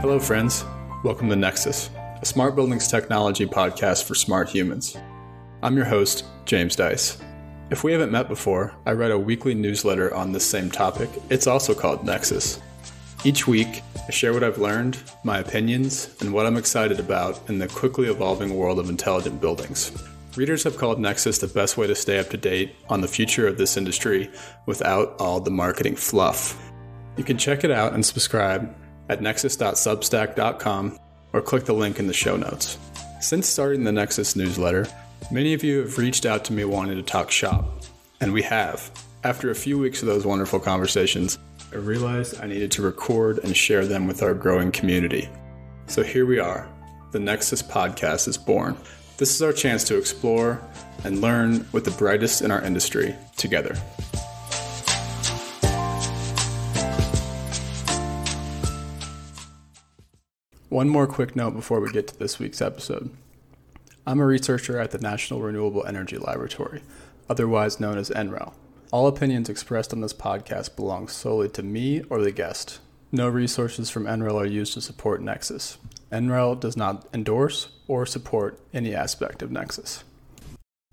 Hello, friends. Welcome to Nexus, a smart buildings technology podcast for smart humans. I'm your host, James Dice. If we haven't met before, I write a weekly newsletter on this same topic. It's also called Nexus. Each week, I share what I've learned, my opinions, and what I'm excited about in the quickly evolving world of intelligent buildings. Readers have called Nexus the best way to stay up to date on the future of this industry without all the marketing fluff. You can check it out and subscribe at nexus.substack.com or click the link in the show notes. Since starting the Nexus newsletter, many of you have reached out to me wanting to talk shop, and we have. After a few weeks of those wonderful conversations, I realized I needed to record and share them with our growing community. So here we are. The Nexus podcast is born. This is our chance to explore and learn with the brightest in our industry together. One more quick note before we get to this week's episode. I'm a researcher at the National Renewable Energy Laboratory, otherwise known as NREL. All opinions expressed on this podcast belong solely to me or the guest. No resources from NREL are used to support Nexus. NREL does not endorse or support any aspect of Nexus.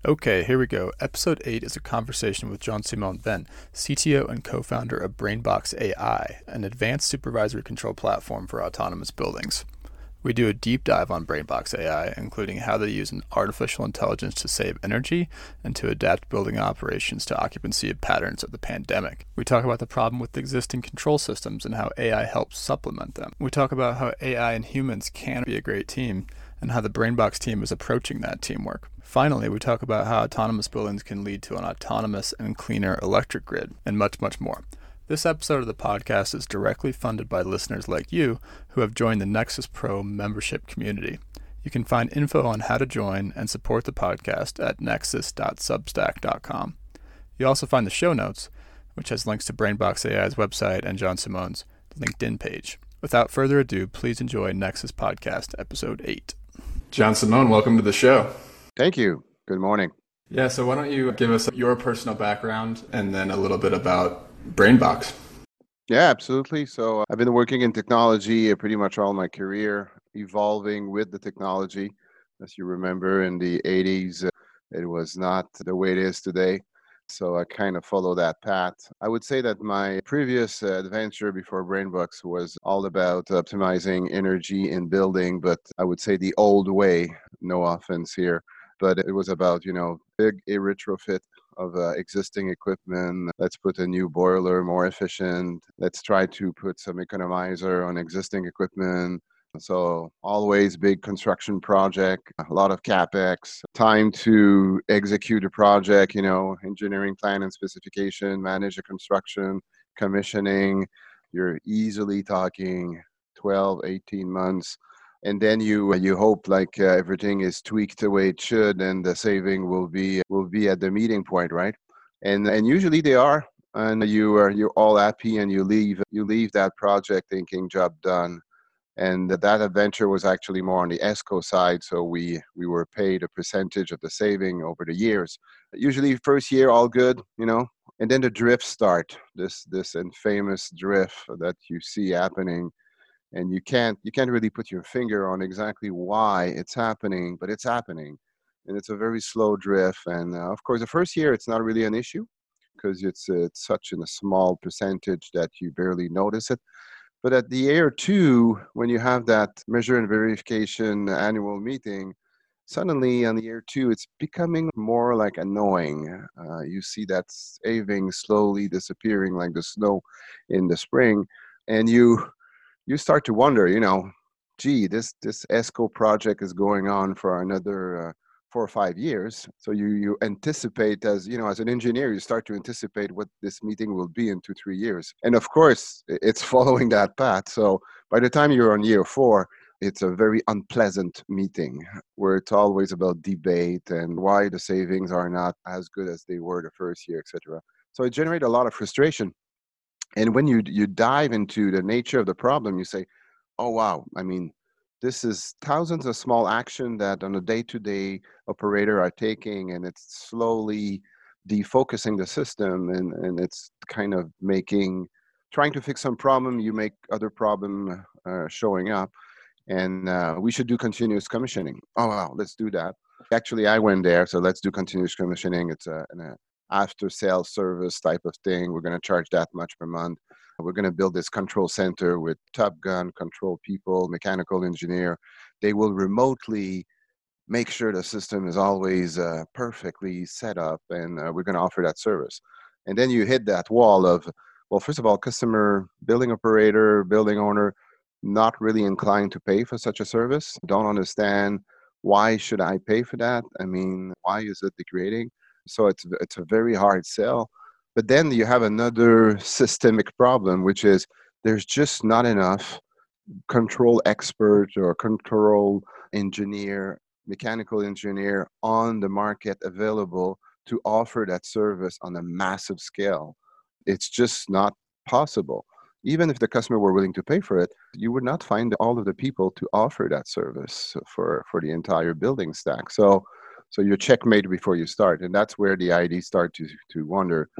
Okay, here we go. Episode 8 is a conversation with Jean-Simon Venne, CTO and co founder of Brainbox AI, an advanced supervisory control platform for autonomous buildings. We do a deep dive on Brainbox AI, including how they use artificial intelligence to save energy and to adapt building operations to occupancy patterns of the pandemic. We talk about the problem with existing control systems and how AI helps supplement them. We talk about how AI and humans can be a great team and how the Brainbox team is approaching that teamwork. Finally, we talk about how autonomous buildings can lead to an autonomous and cleaner electric grid, and much, much more. This episode of the podcast is directly funded by listeners like you who have joined the Nexus Pro membership community. You can find info on how to join and support the podcast at nexus.substack.com. You also find the show notes, which has links to Brainbox AI's website and Jean-Simon's LinkedIn page. Without further ado, please enjoy Nexus Podcast, Episode 8. Jean-Simon, welcome to the show. Thank you. Good morning. Yeah, so why don't you give us your personal background and then a little bit about Brainbox? Yeah, absolutely. So uh, I've been working in technology uh, pretty much all my career, evolving with the technology. As you remember, in the 80s, uh, it was not the way it is today. So I kind of follow that path. I would say that my previous adventure before Brainbox was all about optimizing energy in building, but I would say the old way. No offense here but it was about you know big a retrofit of uh, existing equipment. Let's put a new boiler more efficient. Let's try to put some economizer on existing equipment. So always big construction project, a lot of capex, time to execute a project, you know, engineering plan and specification, manage the construction, commissioning. You're easily talking 12, 18 months and then you you hope like uh, everything is tweaked the way it should and the saving will be will be at the meeting point right? And and usually they are and you are you're all happy and you leave you leave that project thinking job done. And that adventure was actually more on the esco side so we we were paid a percentage of the saving over the years. Usually first year all good you know and then the drift start this this infamous drift that you see happening and you can't you can't really put your finger on exactly why it's happening but it's happening and it's a very slow drift and uh, of course the first year it's not really an issue because it's it's such in a small percentage that you barely notice it but at the year two when you have that measure and verification annual meeting suddenly on the year two it's becoming more like annoying uh, you see that saving slowly disappearing like the snow in the spring and you you start to wonder, you know, gee, this this ESCO project is going on for another uh, four or five years. So you you anticipate as you know as an engineer, you start to anticipate what this meeting will be in two three years, and of course it's following that path. So by the time you're on year four. It's a very unpleasant meeting where it's always about debate and why the savings are not as good as they were the first year, etc. So it generated a lot of frustration and when you you dive into the nature of the problem you say oh wow i mean this is thousands of small action that on a day-to-day operator are taking and it's slowly defocusing the system and, and it's kind of making trying to fix some problem, you make other problem uh, showing up, and uh, we should do continuous commissioning. Oh wow, let's do that. Actually, I went there, so let's do continuous commissioning. It's a, an after sales service type of thing. We're going to charge that much per month. We're going to build this control center with Top Gun control people, mechanical engineer. They will remotely make sure the system is always uh, perfectly set up, and uh, we're going to offer that service. And then you hit that wall of, well, first of all, customer, building operator, building owner, not really inclined to pay for such a service. Don't understand why should I pay for that? I mean, why is it degrading? So it's it's a very hard sell. But then you have another systemic problem, which is there's just not enough control expert or control engineer, mechanical engineer on the market available to offer that service on a massive scale. It's just not possible. Even if the customer were willing to pay for it, you would not find all of the people to offer that service for, for the entire building stack. So, so you're checkmate before you start. And that's where the ID start to, to wonder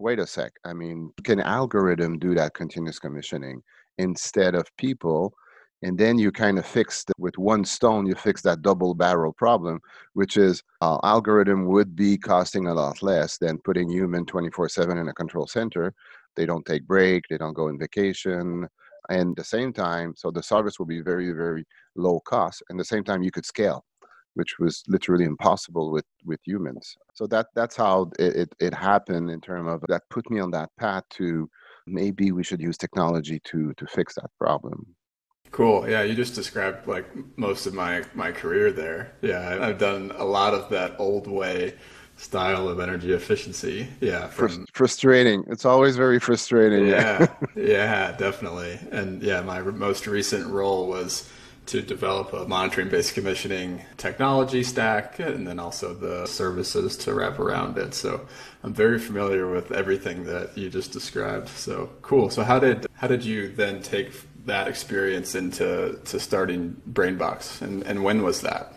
wait a sec. I mean, can algorithm do that continuous commissioning instead of people? And then you kind of fix with one stone, you fix that double barrel problem, which is uh, algorithm would be costing a lot less than putting human 24 7 in a control center. They don't take break, they don't go on vacation. And the same time, so the service will be very, very low cost. And the same time, you could scale which was literally impossible with with humans. So that that's how it, it, it happened in terms of that put me on that path to maybe we should use technology to to fix that problem. Cool. Yeah, you just described like most of my my career there. Yeah, I've done a lot of that old way style of energy efficiency. Yeah, from, frustrating. It's always very frustrating. Yeah, yeah, definitely. And yeah, my most recent role was to develop a monitoring based commissioning technology stack and then also the services to wrap around it. So I'm very familiar with everything that you just described. So cool. So how did how did you then take that experience into to starting Brainbox and, and when was that?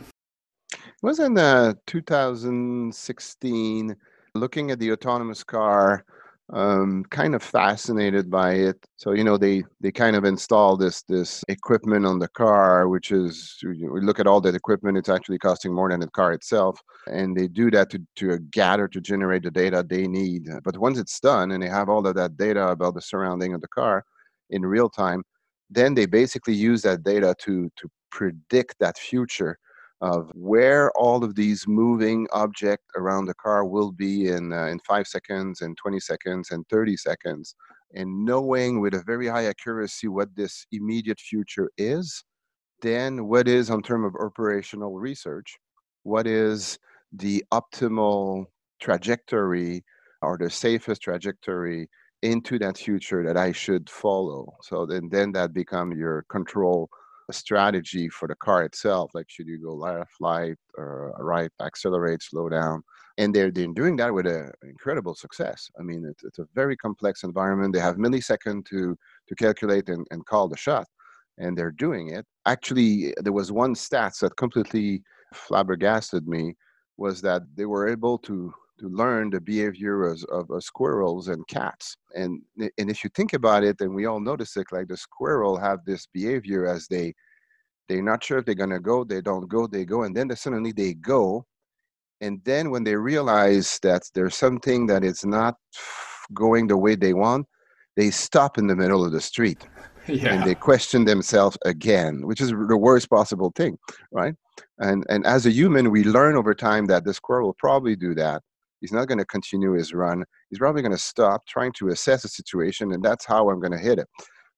It was in uh, 2016 looking at the autonomous car um, kind of fascinated by it. So you know they they kind of install this this equipment on the car, which is we look at all that equipment. It's actually costing more than the car itself, and they do that to to gather to generate the data they need. But once it's done, and they have all of that data about the surrounding of the car in real time, then they basically use that data to to predict that future of where all of these moving objects around the car will be in uh, in five seconds and 20 seconds and 30 seconds and knowing with a very high accuracy what this immediate future is then what is on term of operational research what is the optimal trajectory or the safest trajectory into that future that i should follow? So then then that become your control strategy for the car itself, like should you go left, right, or uh, right, accelerate, slow down. And they're, they're doing that with a, incredible success. I mean, it's, it's a very complex environment. They have millisecond to, to calculate and, and call the shot, and they're doing it. Actually, there was one stats that completely flabbergasted me was that they were able to to learn the behavior of, of, of, squirrels and cats. And and if you think about it, and we all notice it, like the squirrel have this behavior as they they're not sure if they're gonna go, they don't go, they go, and then they, suddenly they go, and then when they realize that there's something that is not going the way they want, they stop in the middle of the street. Yeah. and they question themselves again which is the worst possible thing right and and as a human we learn over time that the squirrel will probably do that He's not going to continue his run. He's probably going to stop trying to assess the situation, and that's how I'm going to hit it.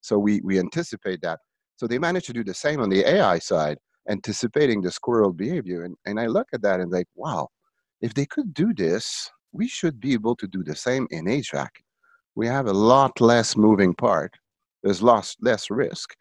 So we, we anticipate that. So they managed to do the same on the AI side, anticipating the squirrel behavior. And, and I look at that and like, wow, if they could do this, we should be able to do the same in HVAC. We have a lot less moving part. There's less, less risk.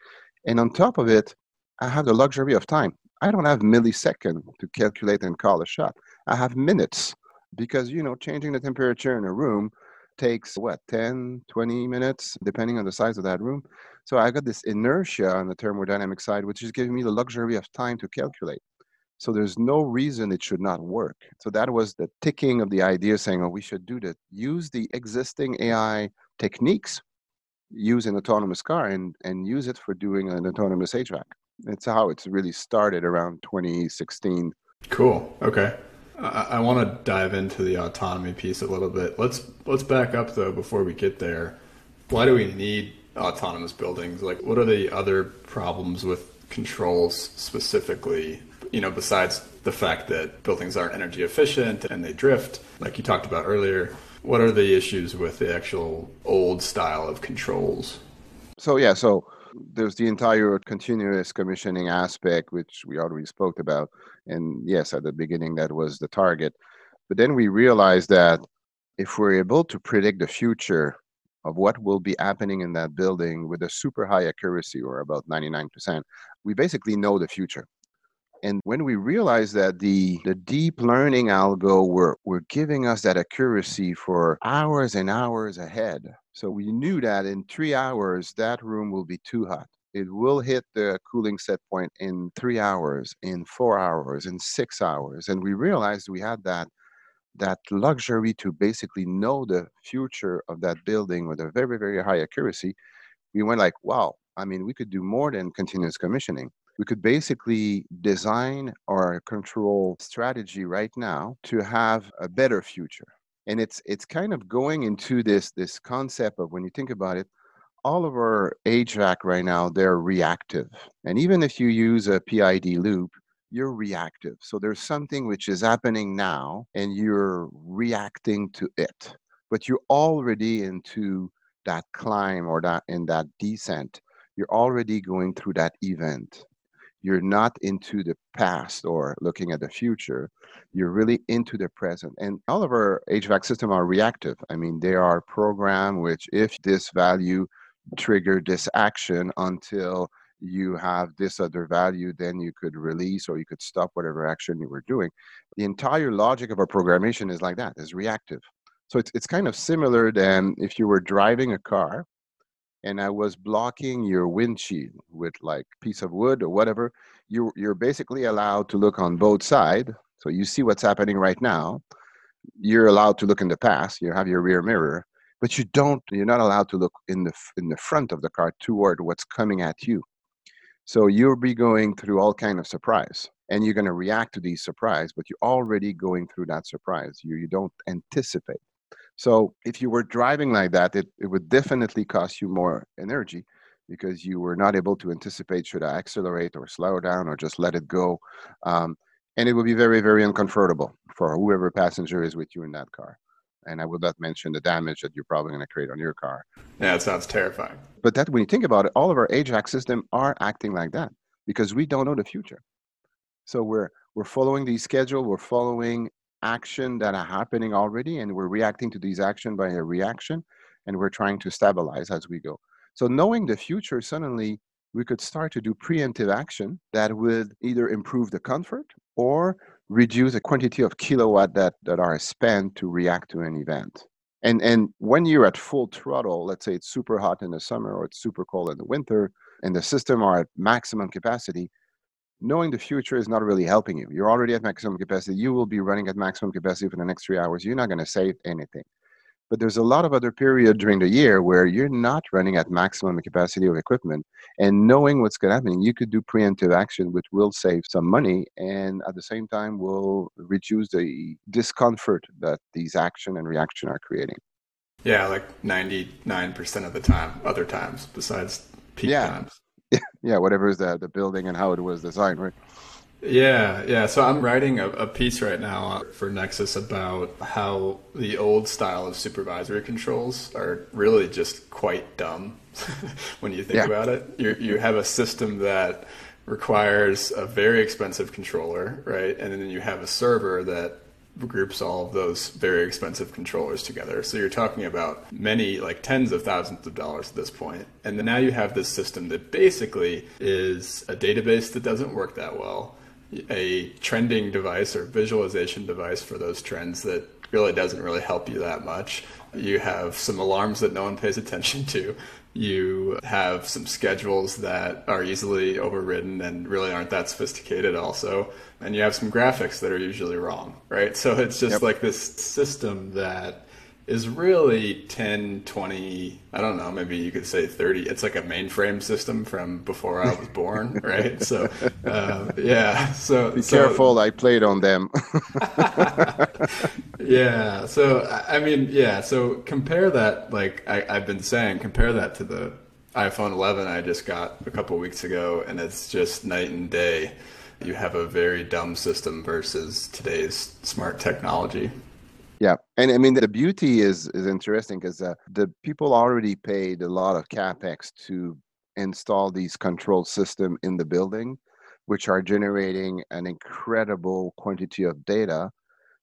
And on top of it, I have the luxury of time. I don't have millisecond to calculate and call a shot. I have minutes because you know changing the temperature in a room takes what 10 20 minutes depending on the size of that room so i got this inertia on the thermodynamic side which is giving me the luxury of time to calculate so there's no reason it should not work so that was the ticking of the idea saying oh we should do that use the existing ai techniques use an autonomous car and, and use it for doing an autonomous HVAC. It's how it's really started around 2016. Cool. Okay. I, I want to dive into the autonomy piece a little bit. Let's let's back up though before we get there. Why do we need autonomous buildings? Like, what are the other problems with controls specifically? You know, besides the fact that buildings aren't energy efficient and they drift, like you talked about earlier. What are the issues with the actual old style of controls? So yeah, so there's the entire continuous commissioning aspect, which we already spoke about. And yes, at the beginning, that was the target. But then we realized that if we're able to predict the future of what will be happening in that building with a super high accuracy or about 99%, we basically know the future. And when we realized that the, the deep learning algo were, were giving us that accuracy for hours and hours ahead, so we knew that in three hours, that room will be too hot. It will hit the cooling set point in three hours, in four hours, in six hours. And we realized we had that that luxury to basically know the future of that building with a very, very high accuracy. We went like, wow, I mean, we could do more than continuous commissioning. We could basically design our control strategy right now to have a better future and it's it's kind of going into this this concept of when you think about it all of our HVAC right now they're reactive. And even if you use a PID loop you're reactive. So there's something which is happening now and you're reacting to it. But you're already into that climb or that in that descent. You're already going through that event you're not into the past or looking at the future you're really into the present. And all of our hvac system are reactive. I mean they are programmed which if this value trigger this action until you have this other value then you could release or you could stop whatever action you were doing. The entire logic of our programmation is like that is reactive. So it's, it's kind of similar than if you were driving a car and I was blocking your windshield with like piece of wood or whatever, you you're basically allowed to look on both sides. So you see what's happening right now. You're allowed to look in the past. You have your rear mirror, but you don't. You're not allowed to look in the in the front of the car toward what's coming at you. So you'll be going through all kind of surprise, and you're going to react to these surprise. But you're already going through that surprise. You you don't anticipate. So if you were driving like that, it, it would definitely cost you more energy because you were not able to anticipate should I accelerate or slow down or just let it go. Um, and it would be very, very uncomfortable for whoever passenger is with you in that car. And I will not mention the damage that you're probably going to create on your car. Yeah, it sounds terrifying. But that, when you think about it, all of our HVAC system are acting like that because we don't know the future. So we're we're following the schedule. We're following action that are happening already and we're reacting to these action by a reaction and we're trying to stabilize as we go. So knowing the future suddenly we could start to do preemptive action that would either improve the comfort or reduce the quantity of kilowatt that, that are spent to react to an event. And and when you're at full throttle let's say it's super hot in the summer or it's super cold in the winter and the system are at maximum capacity knowing the future is not really helping you. You're already at maximum capacity. You will be running at maximum capacity for the next three hours. You're not going to save anything. But there's a lot of other period during the year where you're not running at maximum capacity of equipment. And knowing what's going to happen, you could do preemptive action, which will save some money and at the same time will reduce the discomfort that these action and reaction are creating. Yeah, like 99% of the time, other times besides peak yeah. times. yeah, whatever is the the building and how it was designed, right? Yeah, yeah. So I'm writing a, a, piece right now uh, for Nexus about how the old style of supervisory controls are really just quite dumb when you think yeah. about it. You you have a system that requires a very expensive controller, right? And then you have a server that groups all of those very expensive controllers together. So you're talking about many, like tens of thousands of dollars at this point. And then now you have this system that basically is a database that doesn't work that well, a trending device or visualization device for those trends that really doesn't really help you that much. You have some alarms that no one pays attention to. You have some schedules that are easily overridden and really aren't that sophisticated, also. And you have some graphics that are usually wrong, right? So it's just yep. like this system that is really 10, 20, I don't know, maybe you could say 30. It's like a mainframe system from before I was born, right? So, uh, yeah. So, be so, careful. I played on them. yeah. So, I mean, yeah. So compare that, like I, I've been saying, compare that to the iPhone 11 I just got a couple weeks ago, and it's just night and day. You have a very dumb system versus today's smart technology. Yeah, and I mean the beauty is is interesting because uh, the people already paid a lot of capex to install these control system in the building, which are generating an incredible quantity of data.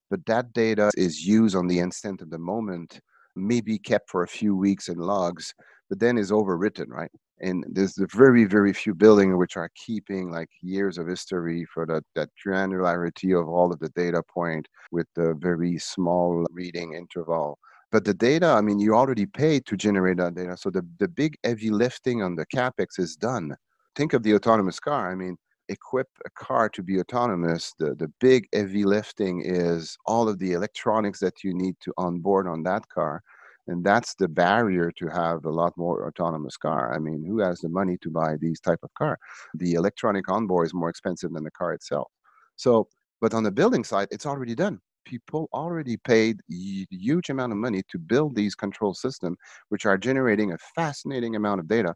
But that data is used on the instant of the moment, maybe kept for a few weeks in logs, but then is overwritten, right? And there's the very very few buildings which are keeping like years of history for that that granularity of all of the data point with the very small reading interval. But the data i mean you already paid to generate that data so the, the big heavy lifting on the capex is done. Think of the autonomous car i mean equip a car to be autonomous the, the big heavy lifting is all of the electronics that you need to onboard on that car and that's the barrier to have a lot more autonomous car. I mean who has the money to buy these type of car? The electronic onboard is more expensive than the car itself. So but on the building side it's already done. People already paid huge amount of money to build these control systems which are generating a fascinating amount of data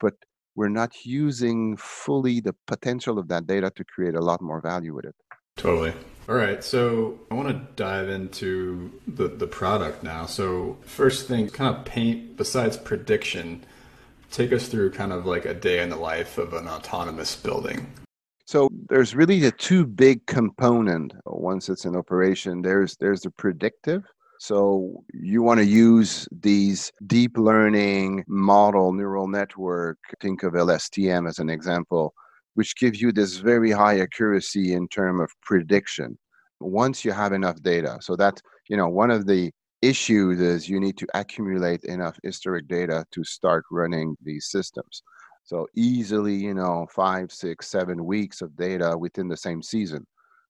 but we're not using fully the potential of that data to create a lot more value with it. Totally all right, so I want to dive into the, the product now. So, first thing, kind of paint, besides prediction, take us through kind of like a day in the life of an autonomous building. So there's really the two big component. Once it's in operation, there's there's the predictive. So you want to use these deep learning model neural network. Think of LSTM as an example which gives you this very high accuracy in terms of prediction once you have enough data. So that, you know, one of the issues is you need to accumulate enough historic data to start running these systems. So easily, you know, five, six, seven weeks of data within the same season.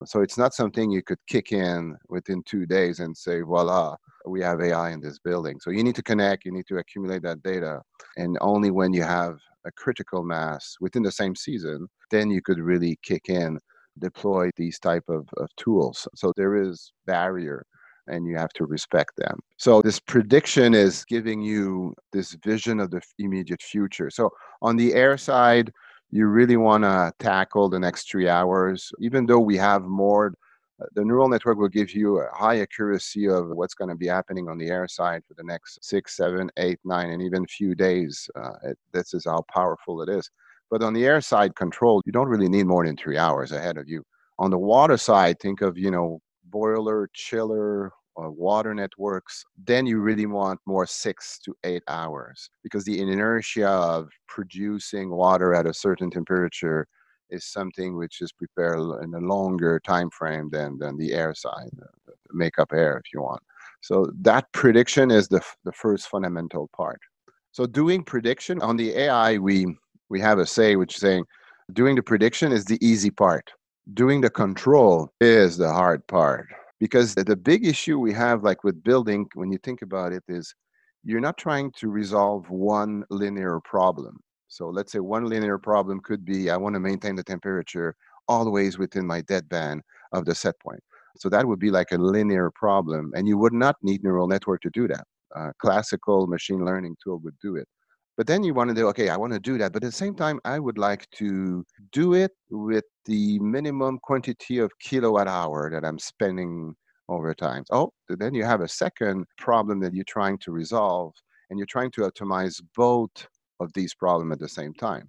So it's not something you could kick in within two days and say, voila, we have AI in this building. So you need to connect, you need to accumulate that data. And only when you have a critical mass within the same season, then you could really kick in, deploy these type of, of tools. So there is barrier and you have to respect them. So this prediction is giving you this vision of the immediate future. So on the air side, you really want to tackle the next three hours, even though we have more the neural network will give you a high accuracy of what's going to be happening on the air side for the next six, seven, eight, nine, and even few days. Uh, it, this is how powerful it is. But on the air side control, you don't really need more than three hours ahead of you. On the water side, think of you know boiler, chiller, uh, water networks. Then you really want more six to eight hours because the inertia of producing water at a certain temperature is something which is prepared in a longer time frame than than the air side, the, makeup air, if you want. So that prediction is the the first fundamental part. So doing prediction on the AI, we we have a say which is saying doing the prediction is the easy part. Doing the control is the hard part because the big issue we have like with building when you think about it is you're not trying to resolve one linear problem so let's say one linear problem could be I want to maintain the temperature always within my deadband of the set point. So that would be like a linear problem, and you would not need neural network to do that. A classical machine learning tool would do it. But then you want to do, okay, I want to do that. But at the same time, I would like to do it with the minimum quantity of kilowatt hour that I'm spending over time. Oh, then you have a second problem that you're trying to resolve, and you're trying to optimize both of these problems at the same time.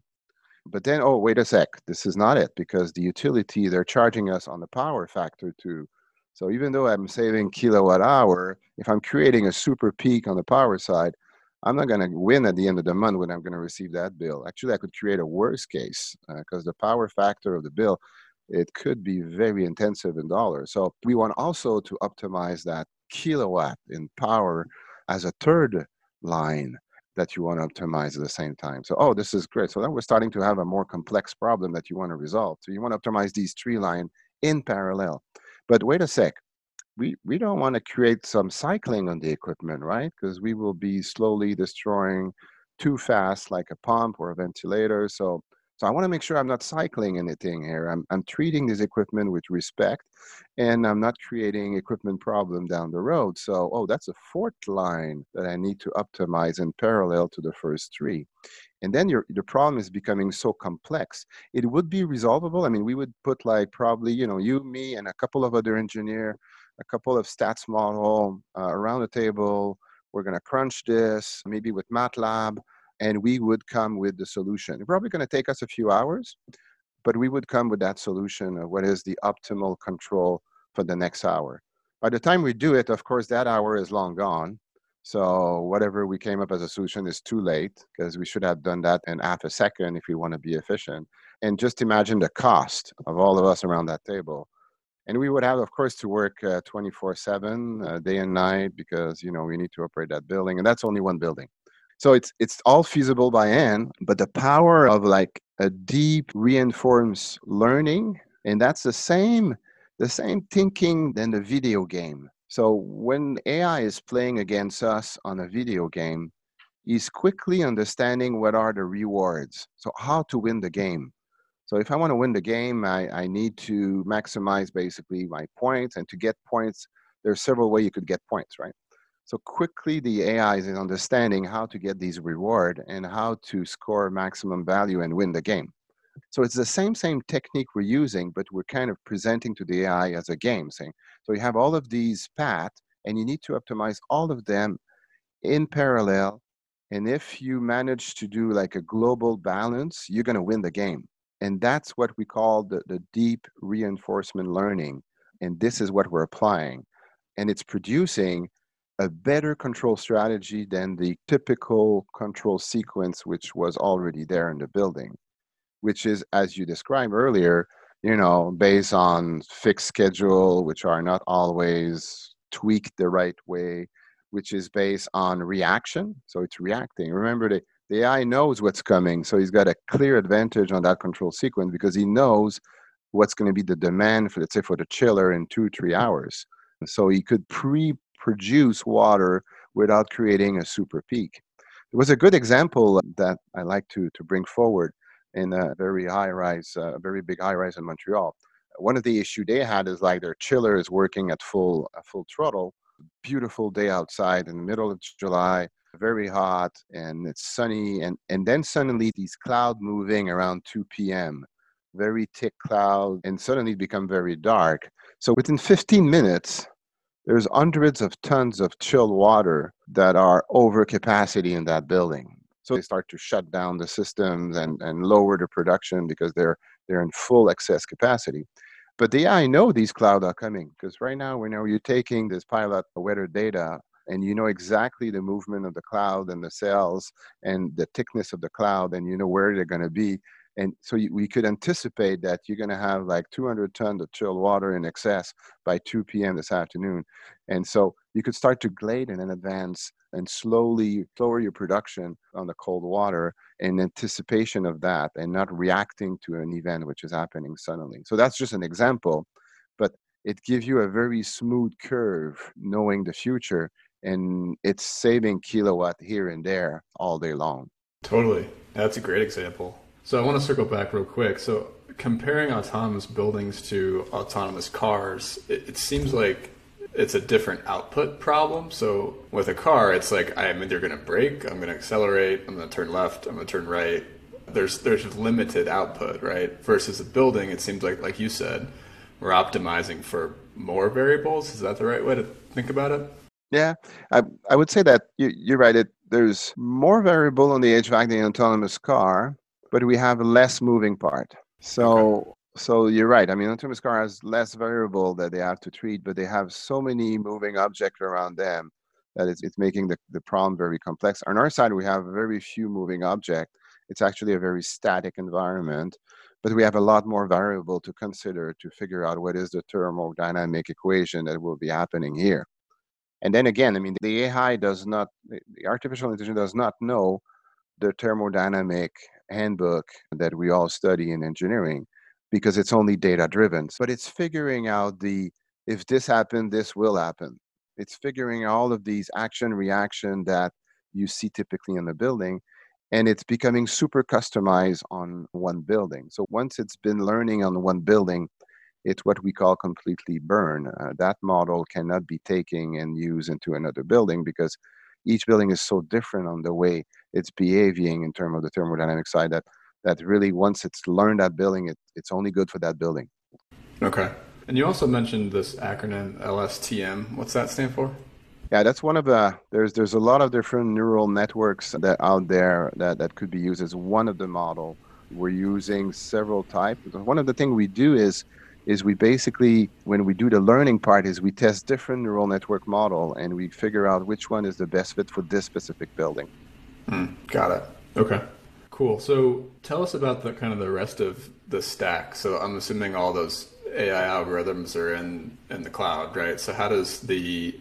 But then, oh, wait a sec, this is not it because the utility, they're charging us on the power factor too. So even though I'm saving kilowatt hour, if I'm creating a super peak on the power side, I'm not going to win at the end of the month when I'm going to receive that bill. Actually, I could create a worst case because uh, the power factor of the bill, it could be very intensive in dollars. So we want also to optimize that kilowatt in power as a third line that you want to optimize at the same time. So, oh, this is great. So then we're starting to have a more complex problem that you want to resolve. So you want to optimize these three lines in parallel. But wait a sec. we, we don't want to create some cycling on the equipment, right? Because we will be slowly destroying too fast, like a pump or a ventilator. So so I want to make sure I'm not cycling anything here. I'm, I'm treating this equipment with respect and I'm not creating equipment problem down the road. So, oh, that's a fourth line that I need to optimize in parallel to the first three. And then your, the problem is becoming so complex. It would be resolvable. I mean, we would put like probably, you know, you, me, and a couple of other engineer, a couple of stats model uh, around the table. We're going to crunch this, maybe with MATLAB and we would come with the solution. It's probably going to take us a few hours, but we would come with that solution of what is the optimal control for the next hour. By the time we do it, of course, that hour is long gone. So whatever we came up as a solution is too late because we should have done that in half a second if we want to be efficient. And just imagine the cost of all of us around that table. And we would have, of course, to work 24 uh, 7, uh, day and night, because, you know, we need to operate that building. And that's only one building. So it's it's all feasible by hand, but the power of like a deep reinforced learning, and that's the same the same thinking than the video game. So when AI is playing against us on a video game, he's quickly understanding what are the rewards. So how to win the game. So if I want to win the game, I, I need to maximize basically my points. And to get points, there's several ways you could get points, right? So quickly the AI is understanding how to get these reward and how to score maximum value and win the game. So it's the same same technique we're using, but we're kind of presenting to the AI as a game, saying, so you have all of these paths and you need to optimize all of them in parallel. And if you manage to do like a global balance, you're going to win the game. And that's what we call the, the deep reinforcement learning. And this is what we're applying. And it's producing a better control strategy than the typical control sequence which was already there in the building which is as you described earlier you know based on fixed schedule which are not always tweaked the right way which is based on reaction. So it's reacting. Remember the, the ai knows what's coming so he's got a clear advantage on that control sequence because he knows what's going to be the demand for let's say for the chiller in two three hours so he could pre produce water without creating a super peak. There was a good example that I like to, to bring forward in a very high rise, a uh, very big high rise in Montreal. One of the issue they had is like their chiller is working at full full throttle. Beautiful day outside in the middle of July, very hot and it's sunny and, and then suddenly these cloud moving around 2 p.m. Very thick cloud and suddenly become very dark. So within 15 minutes, there's hundreds of tons of chilled water that are over capacity in that building. So they start to shut down the systems and, and lower the production because they're they're in full excess capacity. But the AI know these clouds are coming because right now we know you're taking this pilot weather data and you know exactly the movement of the cloud and the cells and the thickness of the cloud and you know where they're going to be and so we could anticipate that you're going to have like 200 tons of chilled water in excess by 2 p.m. this afternoon. And so you could start to glade in advance and slowly lower your production on the cold water in anticipation of that and not reacting to an event which is happening suddenly. So that's just an example, but it gives you a very smooth curve knowing the future and it's saving kilowatt here and there all day long. Totally. That's a great example. So I want to circle back real quick. So comparing autonomous buildings to autonomous cars, it, it seems like it's a different output problem. So with a car, it's like I'm either going to brake, I'm going to accelerate, I'm going to turn left, I'm going to turn right. There's there's limited output, right? Versus a building, it seems like like you said, we're optimizing for more variables. Is that the right way to think about it? Yeah, I I would say that you, you're right. It there's more variable on the HVAC than an autonomous car, but we have less moving part. So okay. so you're right. I mean, autonomous car has less variable that they have to treat, but they have so many moving objects around them that it's, it's making the, the problem very complex. On our side, we have very few moving objects. It's actually a very static environment, but we have a lot more variable to consider to figure out what is the thermodynamic equation that will be happening here. And then again, I mean, the AI does not, the artificial intelligence does not know the thermodynamic handbook that we all study in engineering because it's only data driven but it's figuring out the if this happened, this will happen. It's figuring all of these action reaction that you see typically in the building and it's becoming super customized on one building. So once it's been learning on one building, it's what we call completely burn. Uh, that model cannot be taken and used into another building because each building is so different on the way it's behaving in terms of the thermodynamic side that that really once it's learned that building, it, it's only good for that building. Okay. And you also mentioned this acronym LSTM. What's that stand for? Yeah, that's one of the there's there's a lot of different neural networks that out there that, that could be used as one of the model. We're using several types. One of the things we do is is we basically when we do the learning part is we test different neural network model and we figure out which one is the best fit for this specific building. Mm, got it. Okay. Cool. So tell us about the kind of the rest of the stack. So I'm assuming all those AI algorithms are in in the cloud, right? So how does the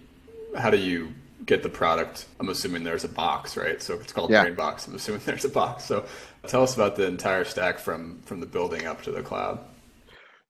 how do you get the product? I'm assuming there's a box, right? So it's called yeah. Box. I'm assuming there's a box. So tell us about the entire stack from from the building up to the cloud.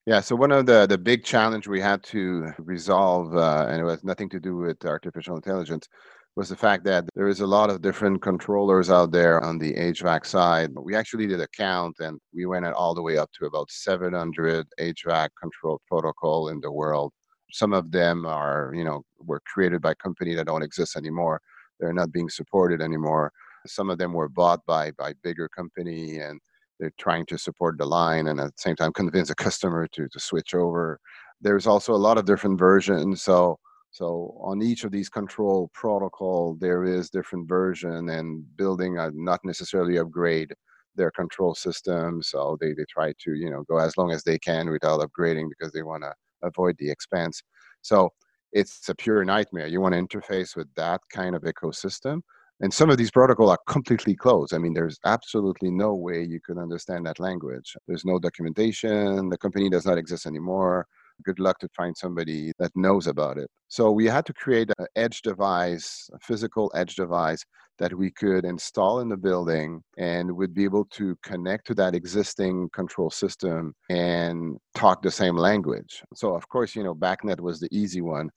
Yeah, so one of the, the big challenge we had to resolve, uh, and it was nothing to do with artificial intelligence, was the fact that there is a lot of different controllers out there on the HVAC side. We actually did a count, and we went all the way up to about 700 HVAC control protocol in the world. Some of them are, you know, were created by companies that don't exist anymore. They're not being supported anymore. Some of them were bought by by bigger company, and they're trying to support the line, and at the same time convince a customer to to switch over. There's also a lot of different versions. So so on each of these control protocol, there is different version, and building a, not necessarily upgrade their control system. So they, they try to you know go as long as they can without upgrading because they want to avoid the expense. So it's a pure nightmare. You want to interface with that kind of ecosystem. And some of these protocols are completely closed. I mean, there's absolutely no way you could understand that language. There's no documentation. The company does not exist anymore. Good luck to find somebody that knows about it. So we had to create an edge device, a physical edge device that we could install in the building and would be able to connect to that existing control system and talk the same language. So of course, you know, BackNet was the easy one,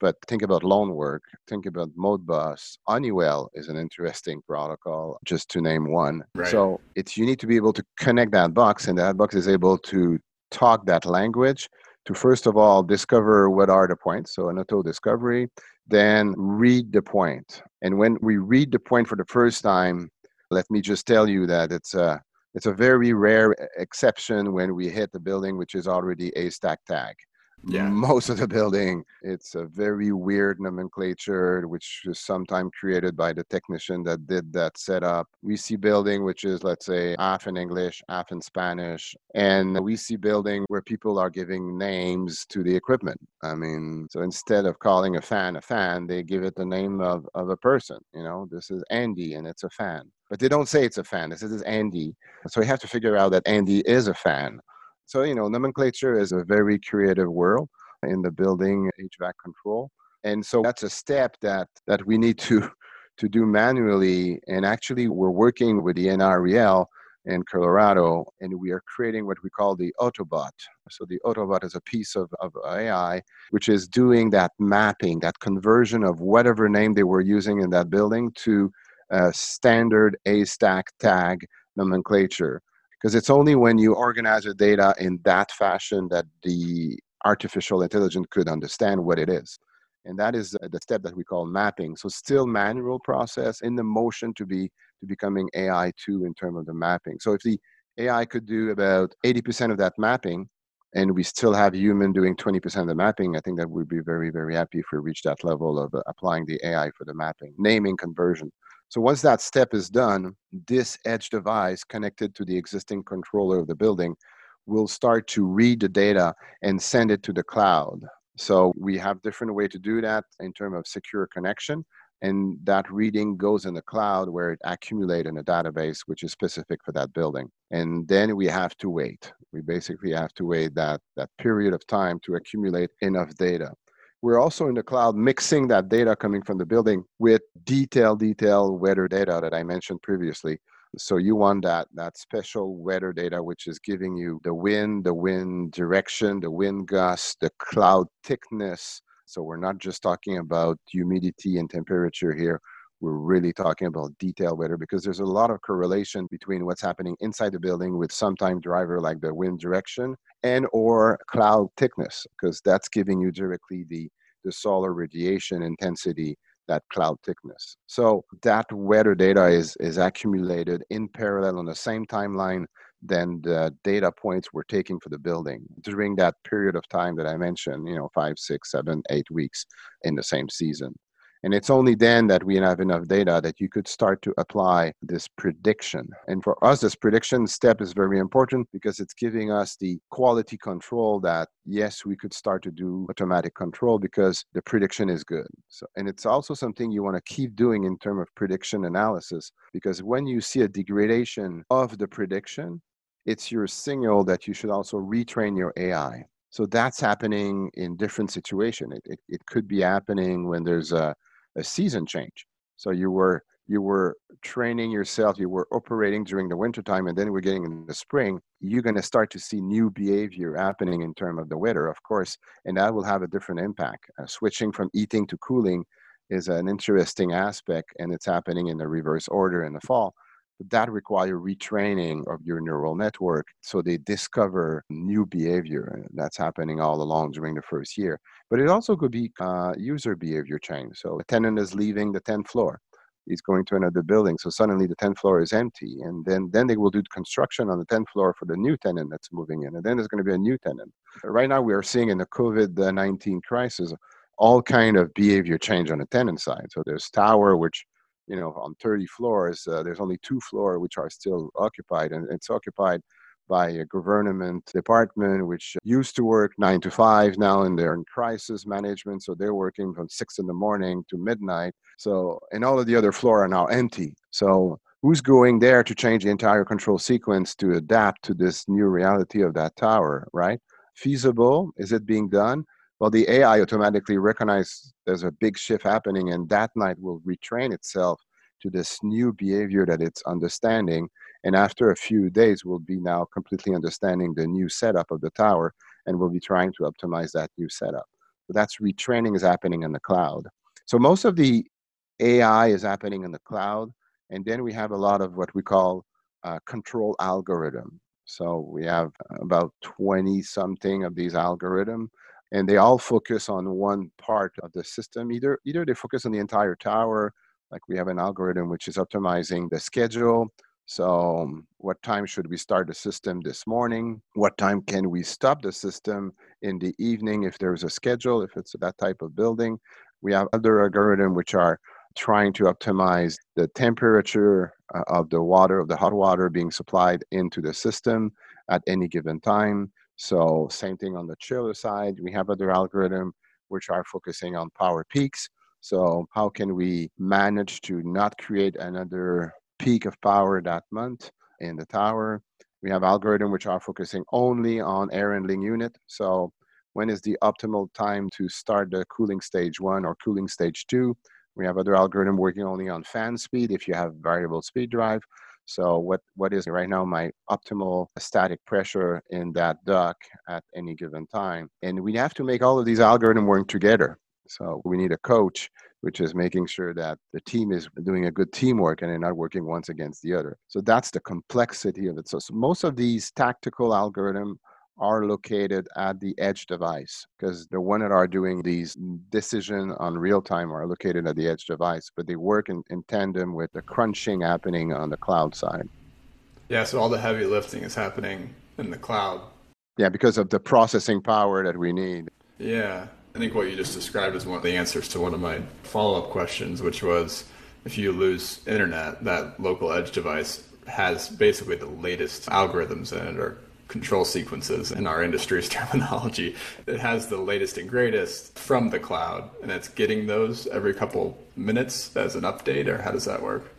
but think about LonWork, think about Modbus. Honeywell is an interesting protocol, just to name one. Right. So it's you need to be able to connect that box, and that box is able to talk that language to first of all discover what are the points. So an auto discovery, then read the point. And when we read the point for the first time, let me just tell you that it's a it's a very rare exception when we hit the building which is already Haystack tag yeah. most of the building. It's a very weird nomenclature, which is sometimes created by the technician that did that setup. We see building, which is, let's say, half in English, half in Spanish. And we see building where people are giving names to the equipment. I mean, so instead of calling a fan a fan, they give it the name of, of a person. You know, this is Andy and it's a fan. But they don't say it's a fan. They say it's Andy. So we have to figure out that Andy is a fan so, you know, nomenclature is a very creative world in the building HVAC control. And so that's a step that, that we need to, to do manually. And actually, we're working with the NREL in Colorado, and we are creating what we call the Autobot. So the Autobot is a piece of, of AI which is doing that mapping, that conversion of whatever name they were using in that building to a standard Haystack tag nomenclature because it's only when you organize your data in that fashion that the artificial intelligence could understand what it is. And that is the step that we call mapping. So still manual process in the motion to be to becoming ai 2 in terms of the mapping. So if the ai could do about 80% of that mapping and we still have human doing 20% of the mapping i think that we'd be very very happy if we reach that level of uh, applying the ai for the mapping naming conversion so once that step is done, this edge device connected to the existing controller of the building will start to read the data and send it to the cloud. So we have different way to do that in terms of secure connection. And that reading goes in the cloud where it accumulates in a database which is specific for that building. And then we have to wait. We basically have to wait that, that period of time to accumulate enough data. We're also in the cloud mixing that data coming from the building with detailed, detailed weather data that I mentioned previously. So you want that that special weather data, which is giving you the wind, the wind direction, the wind gust, the cloud thickness. So we're not just talking about humidity and temperature here. We're really talking about detailed weather because there's a lot of correlation between what's happening inside the building with some time driver like the wind direction and or cloud thickness because that's giving you directly the the solar radiation intensity that cloud thickness. So that weather data is, is accumulated in parallel on the same timeline than the data points we're taking for the building during that period of time that I mentioned, you know, five, six, seven, eight weeks in the same season. And it's only then that we have enough data that you could start to apply this prediction. And for us, this prediction step is very important because it's giving us the quality control that, yes, we could start to do automatic control because the prediction is good. So, and it's also something you want to keep doing in terms of prediction analysis because when you see a degradation of the prediction, it's your signal that you should also retrain your AI. So that's happening in different situations. It, it, it could be happening when there's a a season change. So you were you were training yourself, you were operating during the wintertime, and then we're getting in the spring, you're going to start to see new behavior happening in terms of the weather, of course, and that will have a different impact. Uh, switching from heating to cooling is an interesting aspect, and it's happening in the reverse order in the fall that require retraining of your neural network so they discover new behavior that's happening all along during the first year. But it also could be uh, user behavior change. So a tenant is leaving the 10th floor. He's going to another building. So suddenly the 10th floor is empty and then then they will do construction on the 10th floor for the new tenant that's moving in and then there's going to be a new tenant. Right now we are seeing in the covid-19 crisis all kind of behavior change on the tenant side. So there's tower which you know on 30 floors uh, there's only two floors which are still occupied and it's occupied by a government department which used to work nine to five now and they're in crisis management so they're working from six in the morning to midnight. So and all of the other floor are now empty. So who's going there to change the entire control sequence to adapt to this new reality of that tower right? Feasible? Is it being done well, the AI automatically recognizes there's a big shift happening, and that night will retrain itself to this new behavior that it's understanding. And after a few days, we'll be now completely understanding the new setup of the tower, and we'll be trying to optimize that new setup. So that's retraining is happening in the cloud. So most of the AI is happening in the cloud, and then we have a lot of what we call uh, control algorithm. So we have about 20 something of these algorithms and they all focus on one part of the system. Either either they focus on the entire tower, like we have an algorithm which is optimizing the schedule. So, um, what time should we start the system this morning? What time can we stop the system in the evening if there's a schedule, if it's that type of building? We have other algorithms which are trying to optimize the temperature uh, of the water, of the hot water being supplied into the system at any given time. So same thing on the chiller side. We have other algorithm which are focusing on power peaks. So how can we manage to not create another peak of power that month in the tower? We have algorithm which are focusing only on air handling unit. So when is the optimal time to start the cooling stage one or cooling stage two? We have other algorithm working only on fan speed if you have variable speed drive. So what, what is right now my optimal static pressure in that duct at any given time? And we have to make all of these algorithms work together. So we need a coach, which is making sure that the team is doing a good teamwork and they're not working once against the other. So that's the complexity of it. So, so most of these tactical algorithms are located at the edge device because the one that are doing these decision on real time are located at the edge device, but they work in, in tandem with the crunching happening on the cloud side. Yeah, so all the heavy lifting is happening in the cloud. Yeah, because of the processing power that we need. Yeah. I think what you just described is one of the answers to one of my follow up questions, which was if you lose internet, that local edge device has basically the latest algorithms in it or control sequences in our industry's terminology. It has the latest and greatest from the cloud, and it's getting those every couple minutes as an update, or how does that work?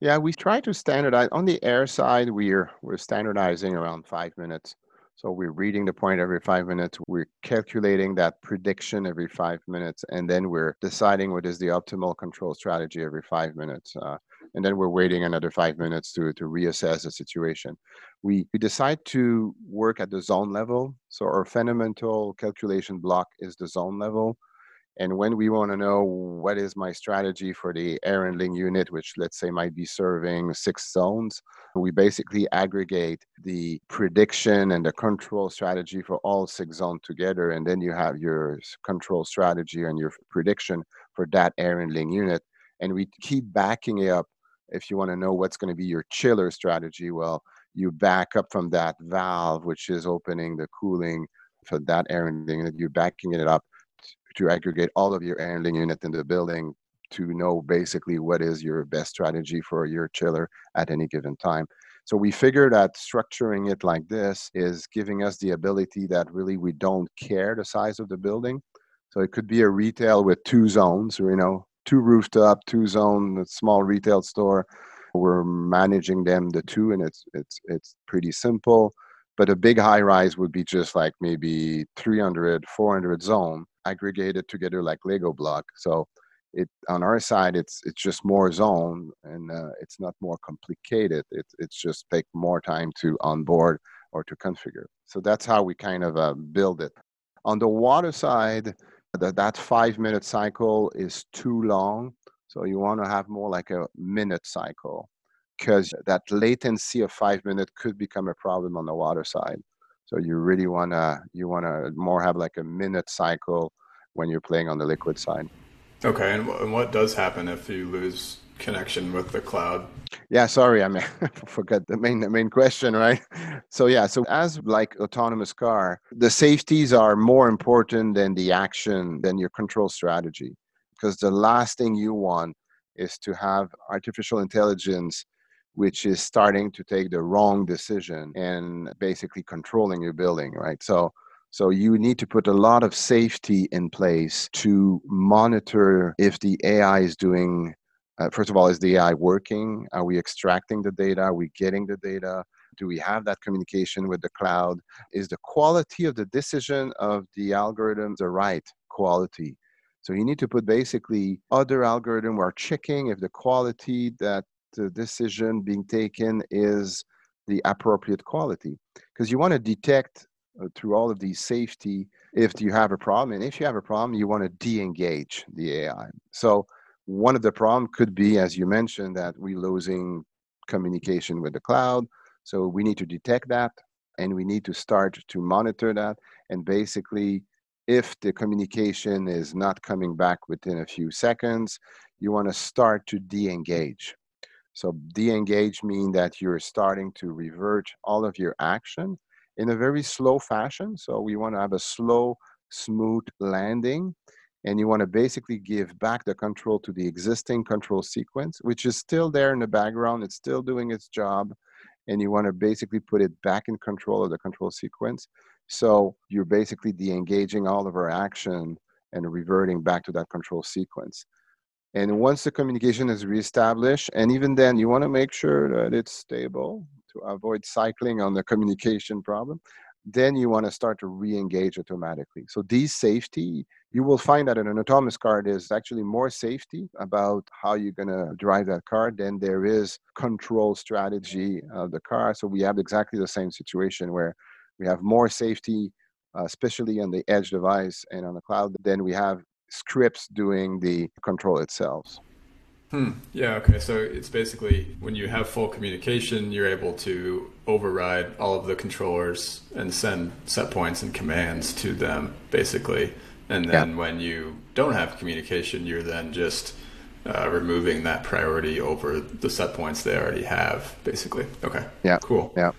Yeah, we try to standardize on the air side. We're we're standardizing around five minutes. So we're reading the point every five minutes. We're calculating that prediction every five minutes, and then we're deciding what is the optimal control strategy every five minutes. Uh, and then we're waiting another five minutes to, to reassess the situation. We, we decide to work at the zone level. So our fundamental calculation block is the zone level. And when we want to know what is my strategy for the air handling unit, which let's say might be serving six zones, we basically aggregate the prediction and the control strategy for all six zones together. And then you have your control strategy and your prediction for that air handling unit. And we keep backing it up. If you want to know what's going to be your chiller strategy, well, you back up from that valve, which is opening the cooling for that air handling unit. You're backing it up to aggregate all of your air handling unit in the building to know basically what is your best strategy for your chiller at any given time. So we figured that structuring it like this is giving us the ability that really we don't care the size of the building. So it could be a retail with two zones, or, you know, two rooftop, two zone, small retail store. We're managing them the two, and it's it's it's pretty simple. But a big high rise would be just like maybe 300, 400 zone aggregated together like Lego block. So it on our side, it's it's just more zone and uh, it's not more complicated. It, it's just take more time to onboard or to configure. So that's how we kind of uh, build it. On the water side, that that five minute cycle is too long. So you want to have more like a minute cycle because that latency of five minutes could become a problem on the water side. So you really wanna you wanna more have like a minute cycle when you're playing on the liquid side. Okay, and, and what does happen if you lose connection with the cloud? Yeah, sorry, I mean, forgot the main the main question, right? So yeah, so as like autonomous car, the safeties are more important than the action than your control strategy, because the last thing you want is to have artificial intelligence which is starting to take the wrong decision and basically controlling your building, right? So so you need to put a lot of safety in place to monitor if the AI is doing uh, first of all, is the AI working? Are we extracting the data? Are we getting the data? Do we have that communication with the cloud? Is the quality of the decision of the algorithm the right quality? So you need to put basically other algorithm are checking if the quality that the decision being taken is the appropriate quality because you want to detect uh, through all of these safety if you have a problem and if you have a problem you want to de-engage the ai so one of the problem could be as you mentioned that we're losing communication with the cloud so we need to detect that and we need to start to monitor that and basically if the communication is not coming back within a few seconds you want to start to de-engage so de-engage mean that you're starting to revert all of your action in a very slow fashion. So we want to have a slow, smooth landing. And you want to basically give back the control to the existing control sequence, which is still there in the background. It's still doing its job. And you want to basically put it back in control of the control sequence. So you're basically de-engaging all of our action and reverting back to that control sequence. And once the communication is reestablished, and even then, you want to make sure that it's stable to avoid cycling on the communication problem. Then you want to start to re-engage automatically. So these safety, you will find that in an autonomous car, there's actually more safety about how you're going to drive that car than there is control strategy of the car. So we have exactly the same situation where we have more safety, uh, especially on the edge device and on the cloud, than we have scripts doing the control itself. Hmm. Yeah. Okay. So it's basically when you have full communication, you're able to override all of the controllers and send set points and commands to them, basically. And then yeah. when you don't have communication, you're then just uh, removing that priority over the set points they already have, basically. Okay. Yeah. Cool. Yeah.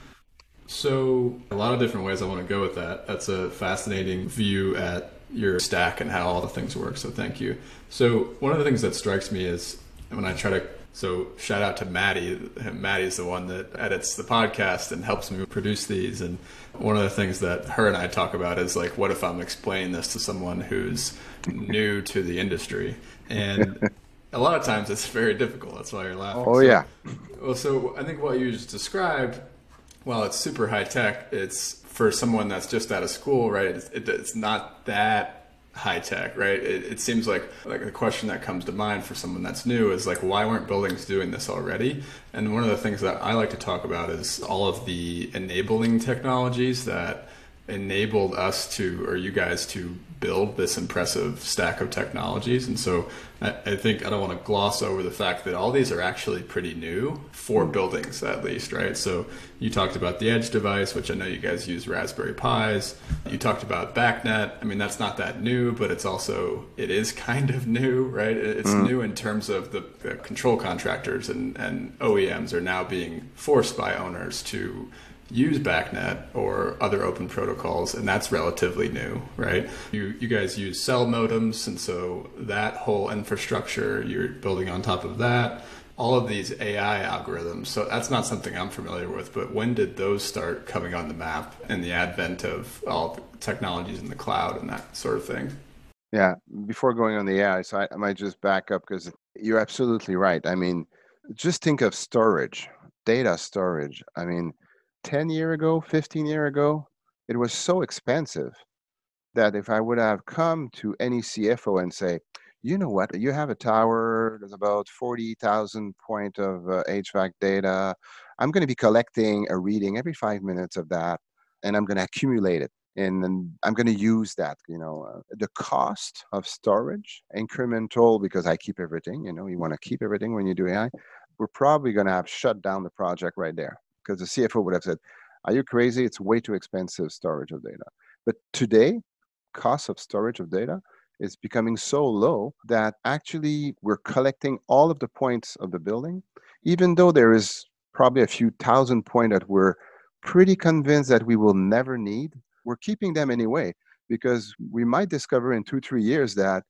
So a lot of different ways I want to go with that. That's a fascinating view at your stack and how all the things work. So thank you. So one of the things that strikes me is when I try to so shout out to Maddie. Maddie's the one that edits the podcast and helps me produce these. And one of the things that her and I talk about is like, what if I'm explaining this to someone who's new to the industry? And a lot of times it's very difficult. That's why you're laughing. Oh so, yeah. Well, so I think what you just described, while it's super high tech, it's for someone that's just out of school, right? It's, it, it's not that high tech, right? It, it, seems like like the question that comes to mind for someone that's new is like, why weren't buildings doing this already? And one of the things that I like to talk about is all of the enabling technologies that enabled us to, or you guys to build this impressive stack of technologies. And so I, I, think I don't want to gloss over the fact that all these are actually pretty new for hmm. buildings, at least, right? So you talked about the Edge device, which I know you guys use Raspberry Pis. You talked about BACnet. I mean, that's not that new, but it's also, it is kind of new, right? It's mm. new in terms of the, the control contractors and, and OEMs are now being forced by owners to use BACnet or other open protocols, and that's relatively new, right? You you guys use cell modems, and so that whole infrastructure you're building on top of that. All of these AI algorithms. So that's not something I'm familiar with. But when did those start coming on the map and the advent of all the technologies in the cloud and that sort of thing? Yeah. Before going on the AI, so I, I might just back up because you're absolutely right. I mean, just think of storage, data storage. I mean, 10 year ago 15 year ago it was so expensive that if i would have come to any cfo and say you know what? You have a tower there's about 40000 point of uh, hvac data. I'm going to be collecting a reading every five minutes of that and i'm going to accumulate it and then i'm going to use that you know uh, the cost of storage incremental because i keep everything you know you want to keep everything when you do ai we're probably going to have shut down the project right there because the CFO would have said, "Are you crazy? It's way too expensive storage of data." But today, cost of storage of data is becoming so low that actually we're collecting all of the points of the building, even though there is probably a few thousand points that we're pretty convinced that we will never need. We're keeping them anyway because we might discover in two, three years that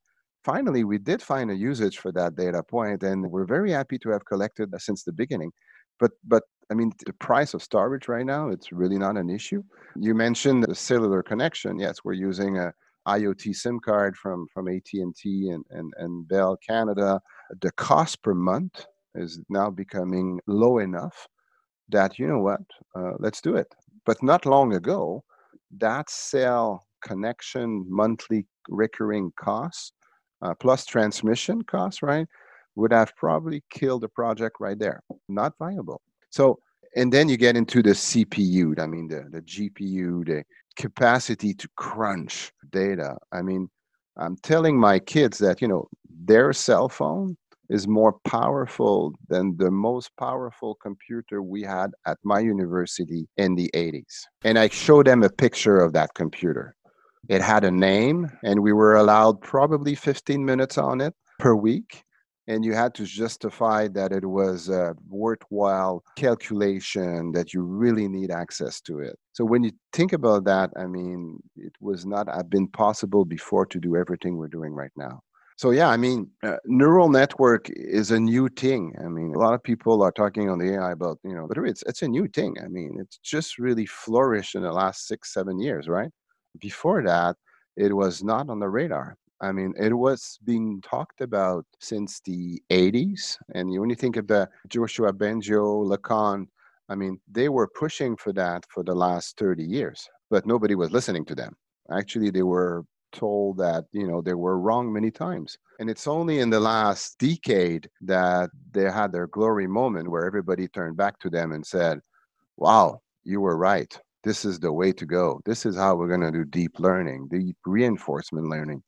finally we did find a usage for that data point and we're very happy to have collected since the beginning but but I mean, the price of storage right now, it's really not an issue. You mentioned the cellular connection. Yes, we're using a IoT SIM card from, from AT&T and, and, and Bell Canada. The cost per month is now becoming low enough that, you know what, uh, let's do it. But not long ago, that cell connection monthly recurring costs uh, plus transmission costs, right, would have probably killed the project right there. Not viable. So, and then you get into the CPU, I mean, the, the GPU, the capacity to crunch data. I mean, I'm telling my kids that, you know, their cell phone is more powerful than the most powerful computer we had at my university in the 80s. And I show them a picture of that computer. It had a name, and we were allowed probably 15 minutes on it per week and you had to justify that it was a worthwhile calculation that you really need access to it. So when you think about that i mean it was not have been possible before to do everything we're doing right now. So yeah i mean uh, neural network is a new thing. I mean a lot of people are talking on the ai about you know but it's it's a new thing. I mean it's just really flourished in the last six seven years right? Before that it was not on the radar I mean, it was being talked about since the 80s. And you, when you think of the Yoshua Bengio, LeCun, I mean, they were pushing for that for the last 30 years, but nobody was listening to them. Actually, they were told that, you know, they were wrong many times. And it's only in the last decade that they had their glory moment where everybody turned back to them and said, wow, you were right. This is the way to go. This is how we're going to do deep learning, deep reinforcement learning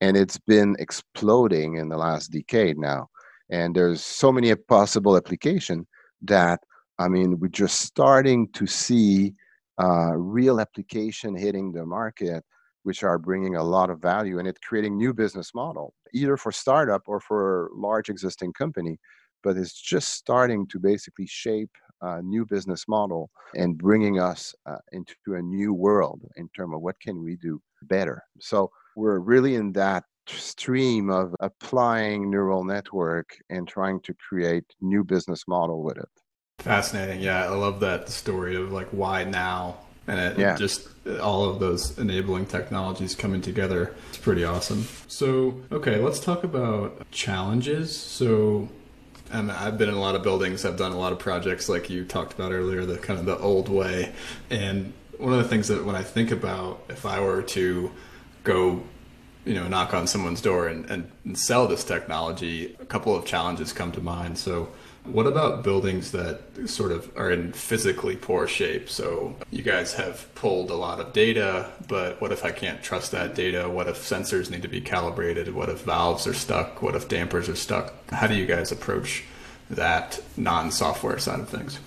and it's been exploding in the last decade now. And there's so many possible application that i mean we're just starting to see uh, real application hitting the market which are bringing a lot of value and it's creating new business model either for startup or for large existing company but it's just starting to basically shape a new business model and bringing us uh, into a new world in terms of what can we do better. So we're really in that stream of applying neural network and trying to create new business model with it fascinating yeah i love that story of like why now and it yeah. just all of those enabling technologies coming together it's pretty awesome so okay let's talk about challenges so and I've been in a lot of buildings. I've done a lot of projects like you talked about earlier, the kind of the old way. And one of the things that when I think about if I were to go you know knock on someone's door and, and, and sell this technology, a couple of challenges come to mind. So what about buildings that sort of are in physically poor shape? So you guys have pulled a lot of data, but what if I can't trust that data? What if sensors need to be calibrated? What if valves are stuck? What if dampers are stuck? How do you guys approach that non-software side of things?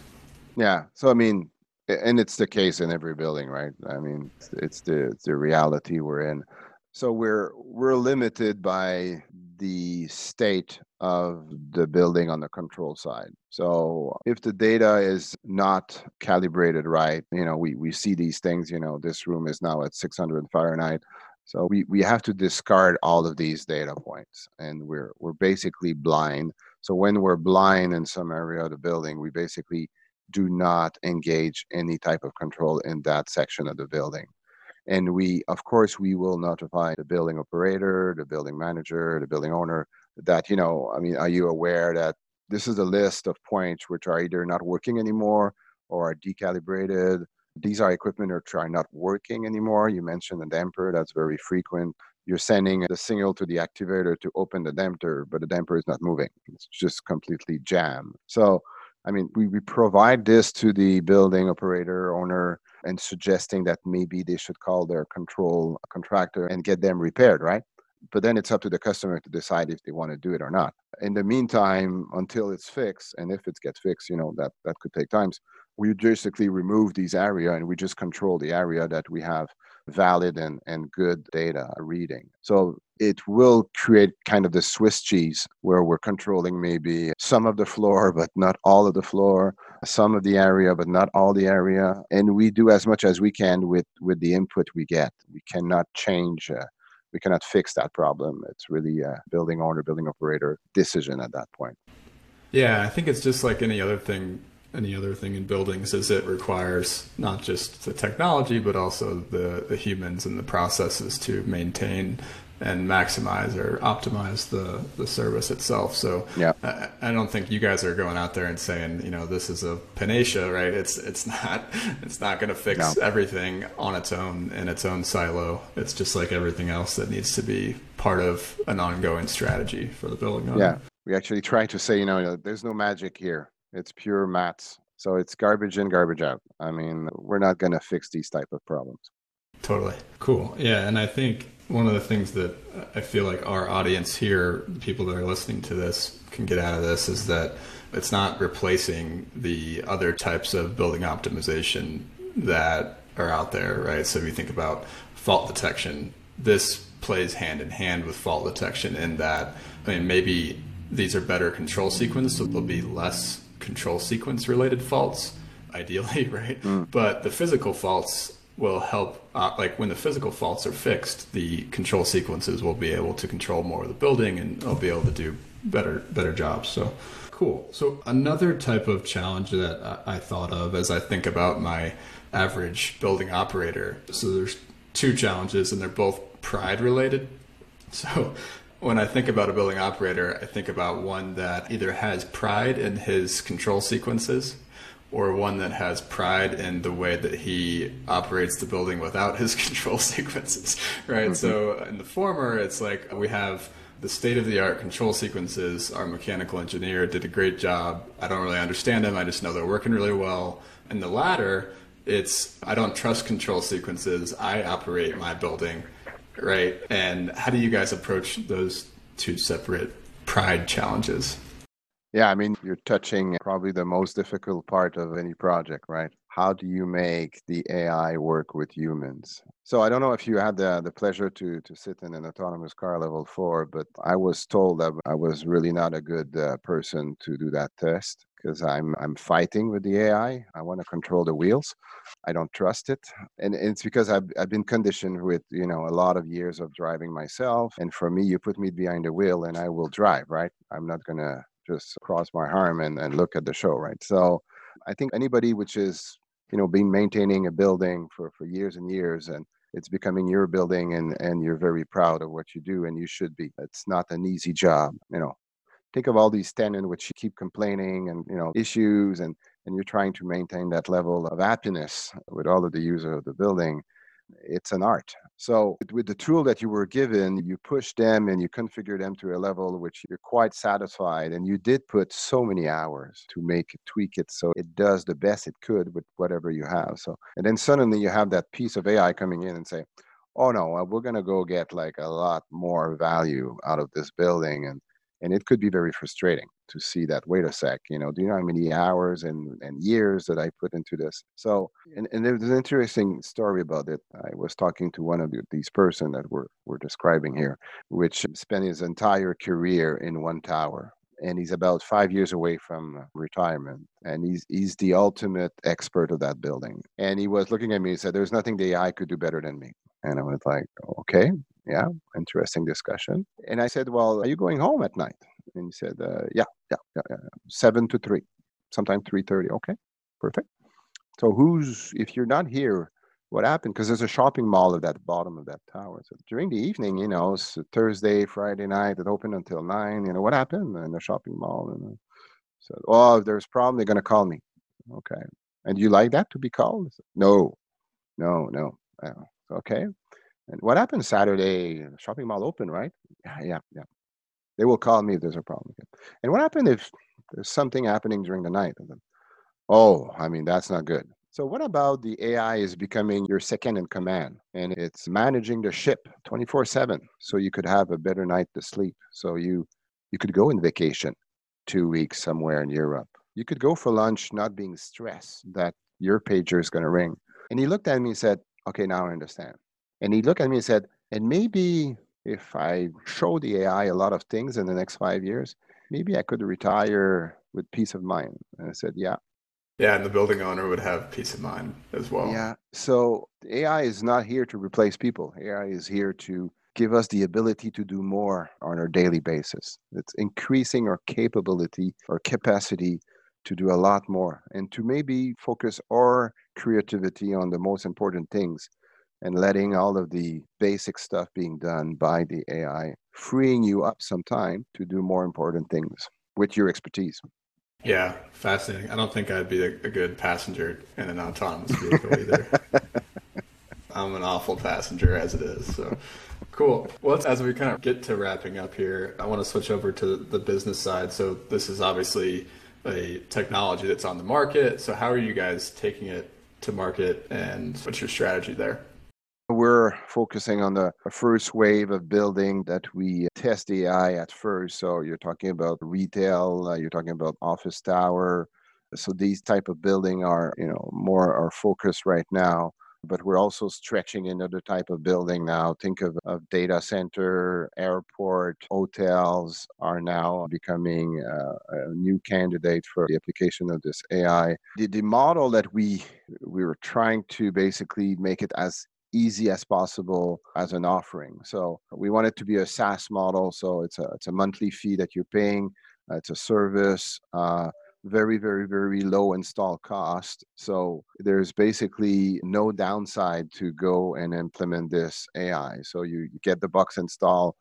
Yeah. So I mean, and it's the case in every building, right? I mean, it's the it's the reality we're in. So we're we're limited by the state of the building on the control side. So if the data is not calibrated right, you know, we, we see these things, you know, this room is now at 600 Fahrenheit. So we, we have to discard all of these data points and we're we're basically blind. So when we're blind in some area of the building, we basically do not engage any type of control in that section of the building. And we of course we will notify the building operator the building manager the building owner that you know i mean are you aware that this is a list of points which are either not working anymore or are decalibrated? These are equipment which are not working anymore. You mentioned the damper that's very frequent. You're sending the signal to the activator to open the damper but the damper is not moving. It's just completely jammed. So i mean we, we provide this to the building operator owner and suggesting that maybe they should call their control contractor and get them repaired, right? But then it's up to the customer to decide if they want to do it or not. In the meantime, until it's fixed, and if it gets fixed, you know that that could take times. We basically remove these area and we just control the area that we have valid and, and good data reading. So it will create kind of the Swiss cheese where we're controlling maybe some of the floor, but not all of the floor, some of the area, but not all the area. And we do as much as we can with, with the input we get. We cannot change. Uh, we cannot fix that problem. It's really a building owner, building operator decision at that point. Yeah, I think it's just like any other thing any other thing in buildings is it requires not just the technology but also the, the humans and the processes to maintain and maximize or optimize the, the service itself. So yeah. I, I, don't think you guys are going out there and saying, you know, this is a panacea, right? It's it's not it's not going to fix no. everything on its own in its own silo. It's just like everything else that needs to be part of an ongoing strategy for the building. Owner. Yeah, we actually try to say, you know, there's no magic here. It's pure maths. So it's garbage in, garbage out. I mean, we're not going to fix these type of problems. Totally. Cool. Yeah, and I think one of the things that I feel like our audience here, people that are listening to this, can get out of this is that it's not replacing the other types of building optimization that are out there, right? So if you think about fault detection, this plays hand in hand with fault detection in that, I mean, maybe these are better control sequences, so there'll be less control sequence related faults, ideally, right? Mm. But the physical faults will help, uh, like when the physical faults are fixed, the control sequences will be able to control more of the building and they'll be able to do better better jobs. So cool. So another type of challenge that I thought of as I think about my average building operator. So there's two challenges and they're both pride related. So when I think about a building operator, I think about one that either has pride in his control sequences or one that has pride in the way that he operates the building without his control sequences, right? Mm-hmm. So in the former, it's like we have the state of the art control sequences. Our mechanical engineer did a great job. I don't really understand them. I just know they're working really well. In the latter, it's I don't trust control sequences. I operate my building right? And how do you guys approach those two separate pride challenges? Yeah, I mean, you're touching probably the most difficult part of any project, right? How do you make the AI work with humans? So I don't know if you had the, the pleasure to, to sit in an autonomous car level four, but I was told that I was really not a good uh, person to do that test because I'm I'm fighting with the AI. I want to control the wheels. I don't trust it, and, it's because I've I've been conditioned with you know a lot of years of driving myself. And for me, you put me behind the wheel, and I will drive. Right? I'm not gonna just cross my arm and, and look at the show. Right? So I think anybody which is you know been maintaining a building for for years and years and it's becoming your building and and you're very proud of what you do and you should be it's not an easy job you know think of all these tenants which you keep complaining and you know issues and and you're trying to maintain that level of happiness with all of the users of the building it's an art. So with the tool that you were given, you push them and you configure them to a level which you're quite satisfied. And you did put so many hours to make it, tweak it so it does the best it could with whatever you have. So and then suddenly you have that piece of AI coming in and say, oh no, uh, we're gonna go get like a lot more value out of this building and and it could be very frustrating to see that wait a sec you know do you know how many hours and, and years that i put into this? So and, and there's an interesting story about it. I was talking to one of these person that we're, we're describing here which spent his entire career in one tower and he's about five years away from retirement and he's he's the ultimate expert of that building. And he was looking at me and said there's nothing the ai could do better than me. And i was like okay yeah, interesting discussion. And I said, Well, are you going home at night? And he said, uh, yeah, yeah, yeah, yeah, seven to three, sometime three thirty. Okay, perfect. So who's if you're not here, what happened? Because there's a shopping mall at that bottom of that tower. So during the evening, you know, it's Thursday, Friday night, it opened until nine. You know, what happened in the shopping mall? And said, oh, if there's a problem, they're gonna call me. Okay. And you like that to be called? No, no, no. Uh, okay. And what happened Saturday? Shopping mall open, right? Yeah, yeah, yeah. They will call me if there's a problem. And what happened if there's something happening during the night? Oh, I mean, that's not good. So what about the AI is becoming your second in command and it's managing the ship 24/7 so you could have a better night to sleep. So you you could go in vacation 2 weeks somewhere in Europe. You could go for lunch not being stressed that your pager is going to ring. And he looked at me and said, "Okay, now I understand." And he looked at me and said, and maybe if I show the AI a lot of things in the next five years, maybe I could retire with peace of mind. And I said, yeah. Yeah, and the building owner would have peace of mind as well. Yeah. So AI is not here to replace people. AI is here to give us the ability to do more on our daily basis. It's increasing our capability or capacity to do a lot more and to maybe focus our creativity on the most important things and letting all of the basic stuff being done by the AI, freeing you up some time to do more important things with your expertise. Yeah, fascinating. I don't think I'd be a, a good passenger in an autonomous vehicle either. I'm an awful passenger as it is. So cool. Well, as we kind of get to wrapping up here, I want to switch over to the business side. So this is obviously a technology that's on the market. So how are you guys taking it to market and what's your strategy there? We're focusing on the first wave of building that we test AI at first. So you're talking about retail, uh, you're talking about office tower. So these type of building are, you know, more our focus right now. But we're also stretching another type of building now. Think of, of data center, airport, hotels are now becoming uh, a new candidate for the application of this AI. The, the model that we we were trying to basically make it as easy as possible as an offering. So we want it to be a SaaS model. So it's a it's a monthly fee that you're paying. Uh, it's a service. Uh, very very very low install cost so there's basically no downside to go and implement this ai so you, you get the box install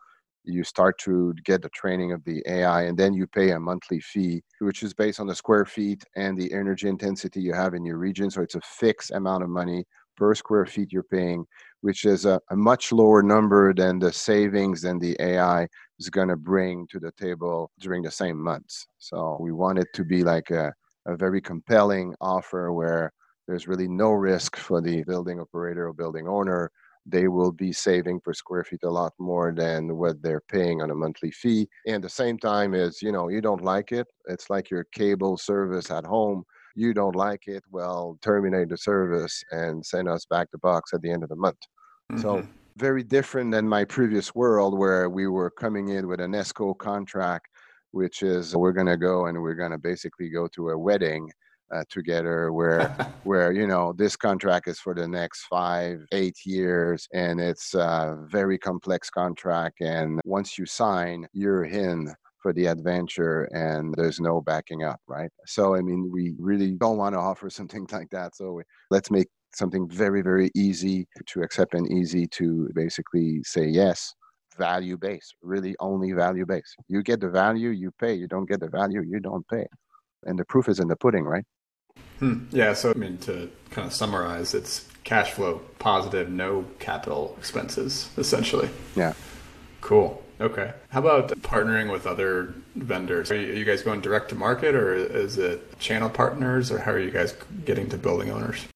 you start to get the training of the ai and then you pay a monthly fee which is based on the square feet and the energy intensity you have in your region so it's a fixed amount of money per square feet you're paying, which is a, a much lower number than the savings than the AI is going to bring to the table during the same months. So we want it to be like a, a very compelling offer where there's really no risk for the building operator or building owner. They will be saving per square feet a lot more than what they're paying on a monthly fee. And the same time is, you know, you don't like it. It's like your cable service at home you don't like it, well, terminate the service and send us back the box at the end of the month. Mm-hmm. So very different than my previous world where we were coming in with an ESCO contract, which is we're going to go and we're going to basically go to a wedding uh, together where where you know this contract is for the next five eight years and it's a very complex contract and once you sign you're in for the adventure and there's no backing up, right? So, I mean, we really don't want to offer something like that. So, we, let's make something very, very easy to accept and easy to basically say yes. Value based, really only value based. You get the value, you pay. You don't get the value, you don't pay. And the proof is in the pudding, right? Hmm. Yeah. So, I mean, to kind of summarize, it's cash flow positive, no capital expenses, essentially. Yeah. Cool. Okay. How about partnering with other vendors? Are you, guys going direct to market or is it channel partners or how are you guys getting to building owners?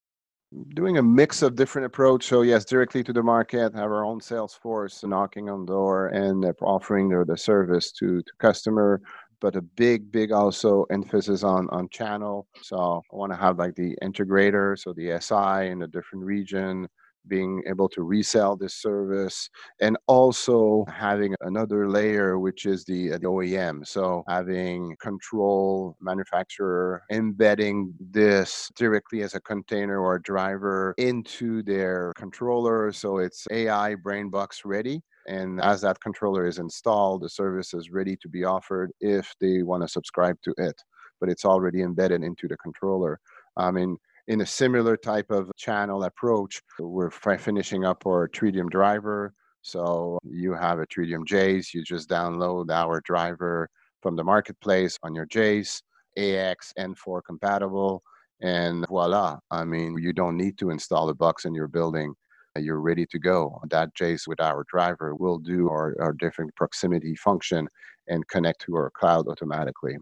doing a mix of different approach. So yes, directly to the market, have our own sales force knocking on door and uh, offering the, the service to, to customer. But a big, big also emphasis on on channel. So I want to have like the integrator, so the SI in a different region, being able to resell this service and also having another layer which is the, uh, the, OEM so having control manufacturer embedding this directly as a container or a driver into their controller. So it's AI brain box ready and as that controller is installed the service is ready to be offered if they want to subscribe to it but it's already embedded into the controller. I mean in a similar type of channel approach. We're finishing up our Tridium driver. So you have a Tridium Jace, you just download our driver from the marketplace on your Jace, AX N4 compatible, and voila. I mean, you don't need to install a box in your building. You're ready to go. That Jace with our driver will do our, our different proximity function and connect to our cloud automatically.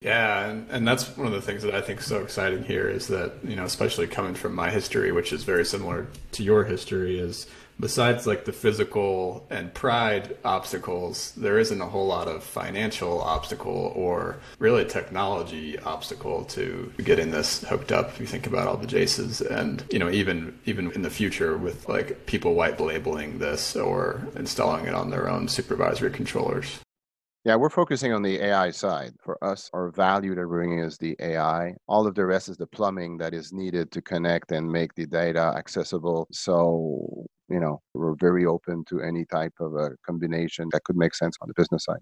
Yeah, and, and that's one of the things that I think is so exciting here is that, you know, especially coming from my history, which is very similar to your history, is besides like the physical and pride obstacles, there isn't a whole lot of financial obstacle or really technology obstacle to getting this hooked up. If you think about all the Jaces and, you know, even even in the future with like people white labeling this or installing it on their own supervisory controllers. Yeah, we're focusing on the AI side. For us, our value that we're bringing is the AI. All of the rest is the plumbing that is needed to connect and make the data accessible. So, you know, we're very open to any type of a combination that could make sense on the business side.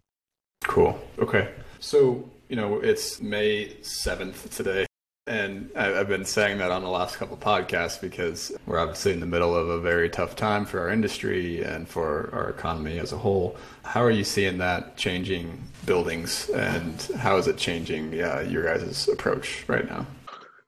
Cool. Okay. So, you know, it's May 7th today. And I've been saying that on the last couple podcasts because we're obviously in the middle of a very tough time for our industry and for our economy as a whole. How are you seeing that changing buildings and how is it changing uh, your guys' approach right now?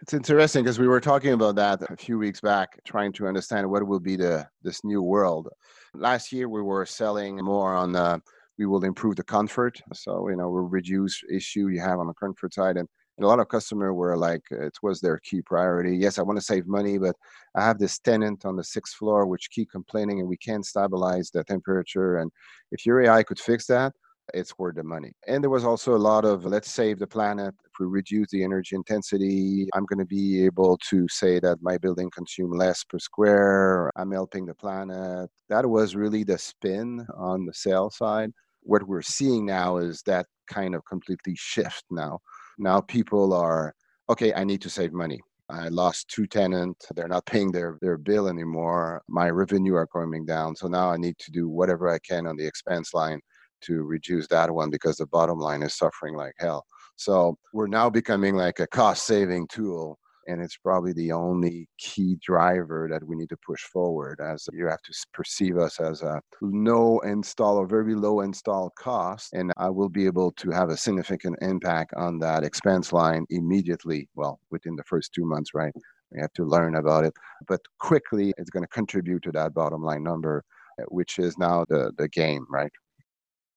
It's interesting because we were talking about that a few weeks back, trying to understand what will be the this new world. Last year we were selling more on the we will improve the comfort. So, you know, we'll reduce issue you have on the comfort side. And and a lot of customers were like uh, it was their key priority. Yes i want to save money but i have this tenant on the sixth floor which keep complaining and we can't stabilize the temperature and if your ai could fix that it's worth the money. And there was also a lot of let's save the planet if we reduce the energy intensity. I'm going to be able to say that my building consume less per square. I'm helping the planet. That was really the spin on the sales side. What we're seeing now is that kind of completely shift now now people are okay i need to save money. I lost two tenants. They're not paying their, their bill anymore. My revenue are coming down. So now i need to do whatever i can on the expense line to reduce that one because the bottom line is suffering like hell. So we're now becoming like a cost saving tool and it's probably the only key driver that we need to push forward as you have to perceive us as a no install or very low install cost and i will be able to have a significant impact on that expense line immediately well within the first two months right? We have to learn about it but quickly it's going to contribute to that bottom line number which is now the the game right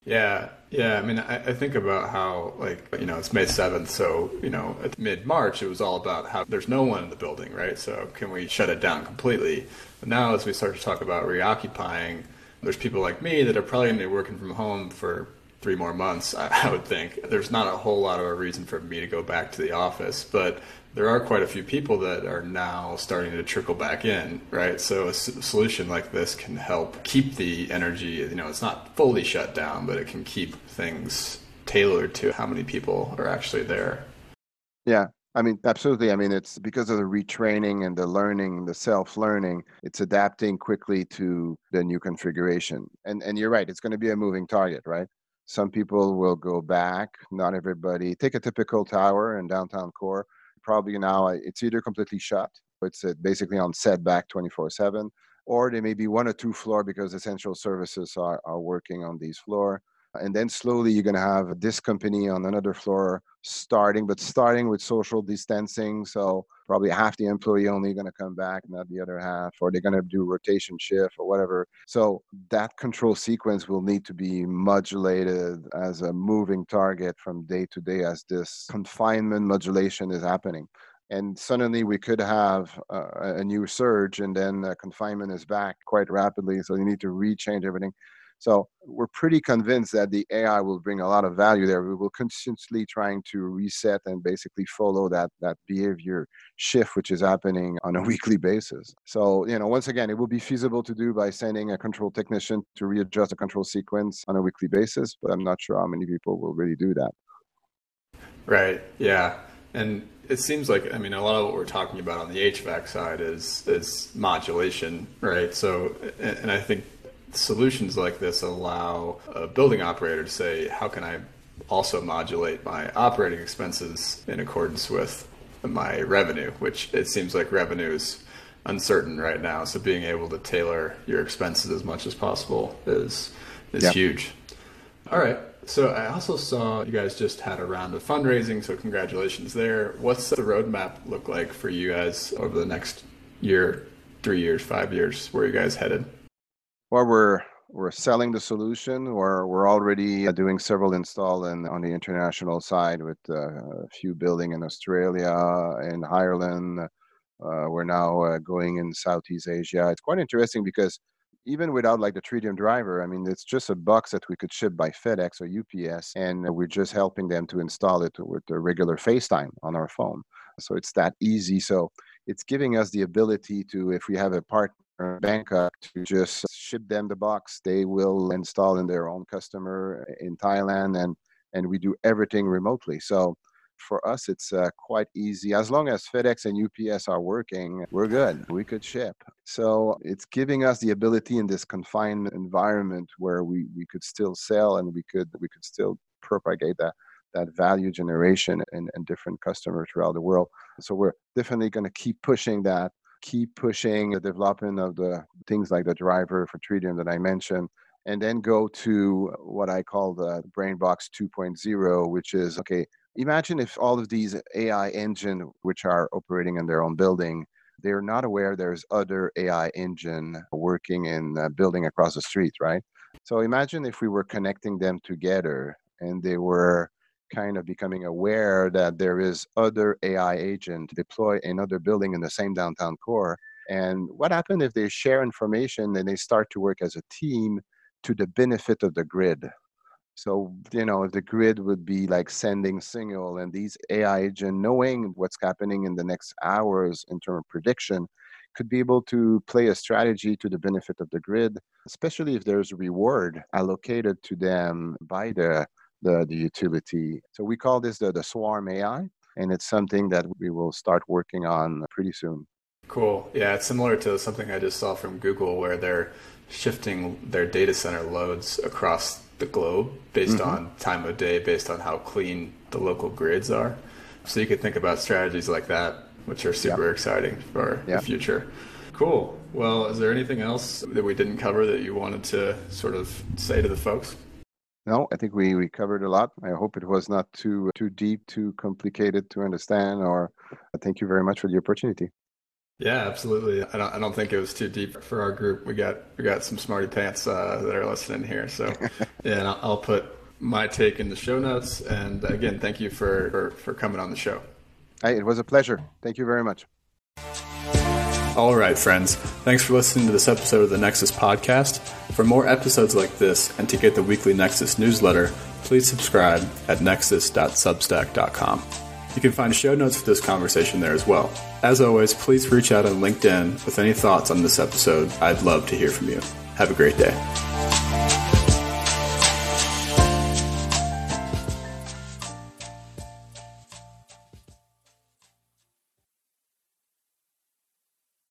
yeah, yeah. I mean, I, I, think about how, like, you know, it's May 7th, so, you know, at mid March, it was all about how there's no one in the building, right? So, can we shut it down completely? But now, as we start to talk about reoccupying, there's people like me that are probably going to be working from home for three more months, I, I would think. There's not a whole lot of a reason for me to go back to the office, but there are quite a few people that are now starting to trickle back in, right? So a solution like this can help keep the energy, you know, it's not fully shut down, but it can keep things tailored to how many people are actually there. Yeah. I mean, absolutely. I mean, it's because of the retraining and the learning, the self-learning, it's adapting quickly to the new configuration. And and you're right, it's going to be a moving target, right? Some people will go back, not everybody. Take a typical tower in downtown core probably now it's either completely shut, it's uh, basically on setback 24 7, or there may be one or two floor because essential services are, are working on these floor. And then slowly you're going to have this company on another floor starting but starting with social distancing. So probably half the employee only going to come back not the other half or they're going to do rotation shift or whatever. So that control sequence will need to be modulated as a moving target from day to day as this confinement modulation is happening. And suddenly we could have uh, a new surge and then uh, confinement is back quite rapidly. So you need to rechange everything so we're pretty convinced that the AI will bring a lot of value there. We will constantly trying to reset and basically follow that that behavior shift which is happening on a weekly basis. So you know, once again, it will be feasible to do by sending a control technician to readjust the control sequence on a weekly basis, but I'm not sure how many people will really do that. Right. Yeah. And it seems like I mean a lot of what we're talking about on the HVAC side is is modulation, right? So and I think solutions like this allow a building operator to say, how can I also modulate my operating expenses in accordance with my revenue, which it seems like revenue is uncertain right now. So being able to tailor your expenses as much as possible is is yeah. huge. All right. So I also saw you guys just had a round of fundraising, so congratulations there. What's the roadmap look like for you guys over the next year, three years, five years? Where are you guys headed? Well, we're we're selling the solution, or we're already uh, doing several install in, on the international side with uh, a few building in Australia, in Ireland. Uh, we're now uh, going in Southeast Asia. It's quite interesting because even without like the Tridium driver, I mean, it's just a box that we could ship by FedEx or UPS, and we're just helping them to install it with the regular FaceTime on our phone. So it's that easy. So it's giving us the ability to, if we have a part Bangkok to just ship them the box. They will install in their own customer in Thailand, and and we do everything remotely. So for us, it's uh, quite easy. As long as FedEx and UPS are working, we're good. We could ship. So it's giving us the ability in this confined environment where we, we could still sell and we could we could still propagate that that value generation and, and different customers throughout the world. So we're definitely going to keep pushing that keep pushing the development of the things like the driver for Tridium that I mentioned, and then go to what I call the brain box 2.0, which is okay. Imagine if all of these AI engine, which are operating in their own building, they're not aware there's other AI engine working in a building across the street, right? So imagine if we were connecting them together and they were kind of becoming aware that there is other AI agent deploy in other building in the same downtown core. And what happened if they share information and they start to work as a team to the benefit of the grid? So, you know, the grid would be like sending signal and these AI agent knowing what's happening in the next hours in terms of prediction could be able to play a strategy to the benefit of the grid, especially if there's reward allocated to them by the the, the utility. So we call this the, the Swarm AI, and it's something that we will start working on pretty soon. Cool. Yeah, it's similar to something I just saw from Google where they're shifting their data center loads across the globe based mm-hmm. on time of day, based on how clean the local grids are. So you could think about strategies like that, which are super yep. exciting for yep. the future. Cool. Well, is there anything else that we didn't cover that you wanted to sort of say to the folks? No, I think we, we covered a lot. I hope it was not too too deep, too complicated to understand. Or uh, thank you very much for the opportunity. Yeah, absolutely. I don't, I don't think it was too deep for our group. We got we got some smarty pants uh, that are listening here. So yeah, and I'll, I'll, put my take in the show notes. And again, thank you for, for, for coming on the show. Hey, it was a pleasure. Thank you very much. All right, friends. Thanks for listening to this episode of the Nexus Podcast. For more episodes like this and to get the weekly Nexus newsletter, please subscribe at nexus.substack.com. You can find show notes for this conversation there as well. As always, please reach out on LinkedIn with any thoughts on this episode. I'd love to hear from you. Have a great day.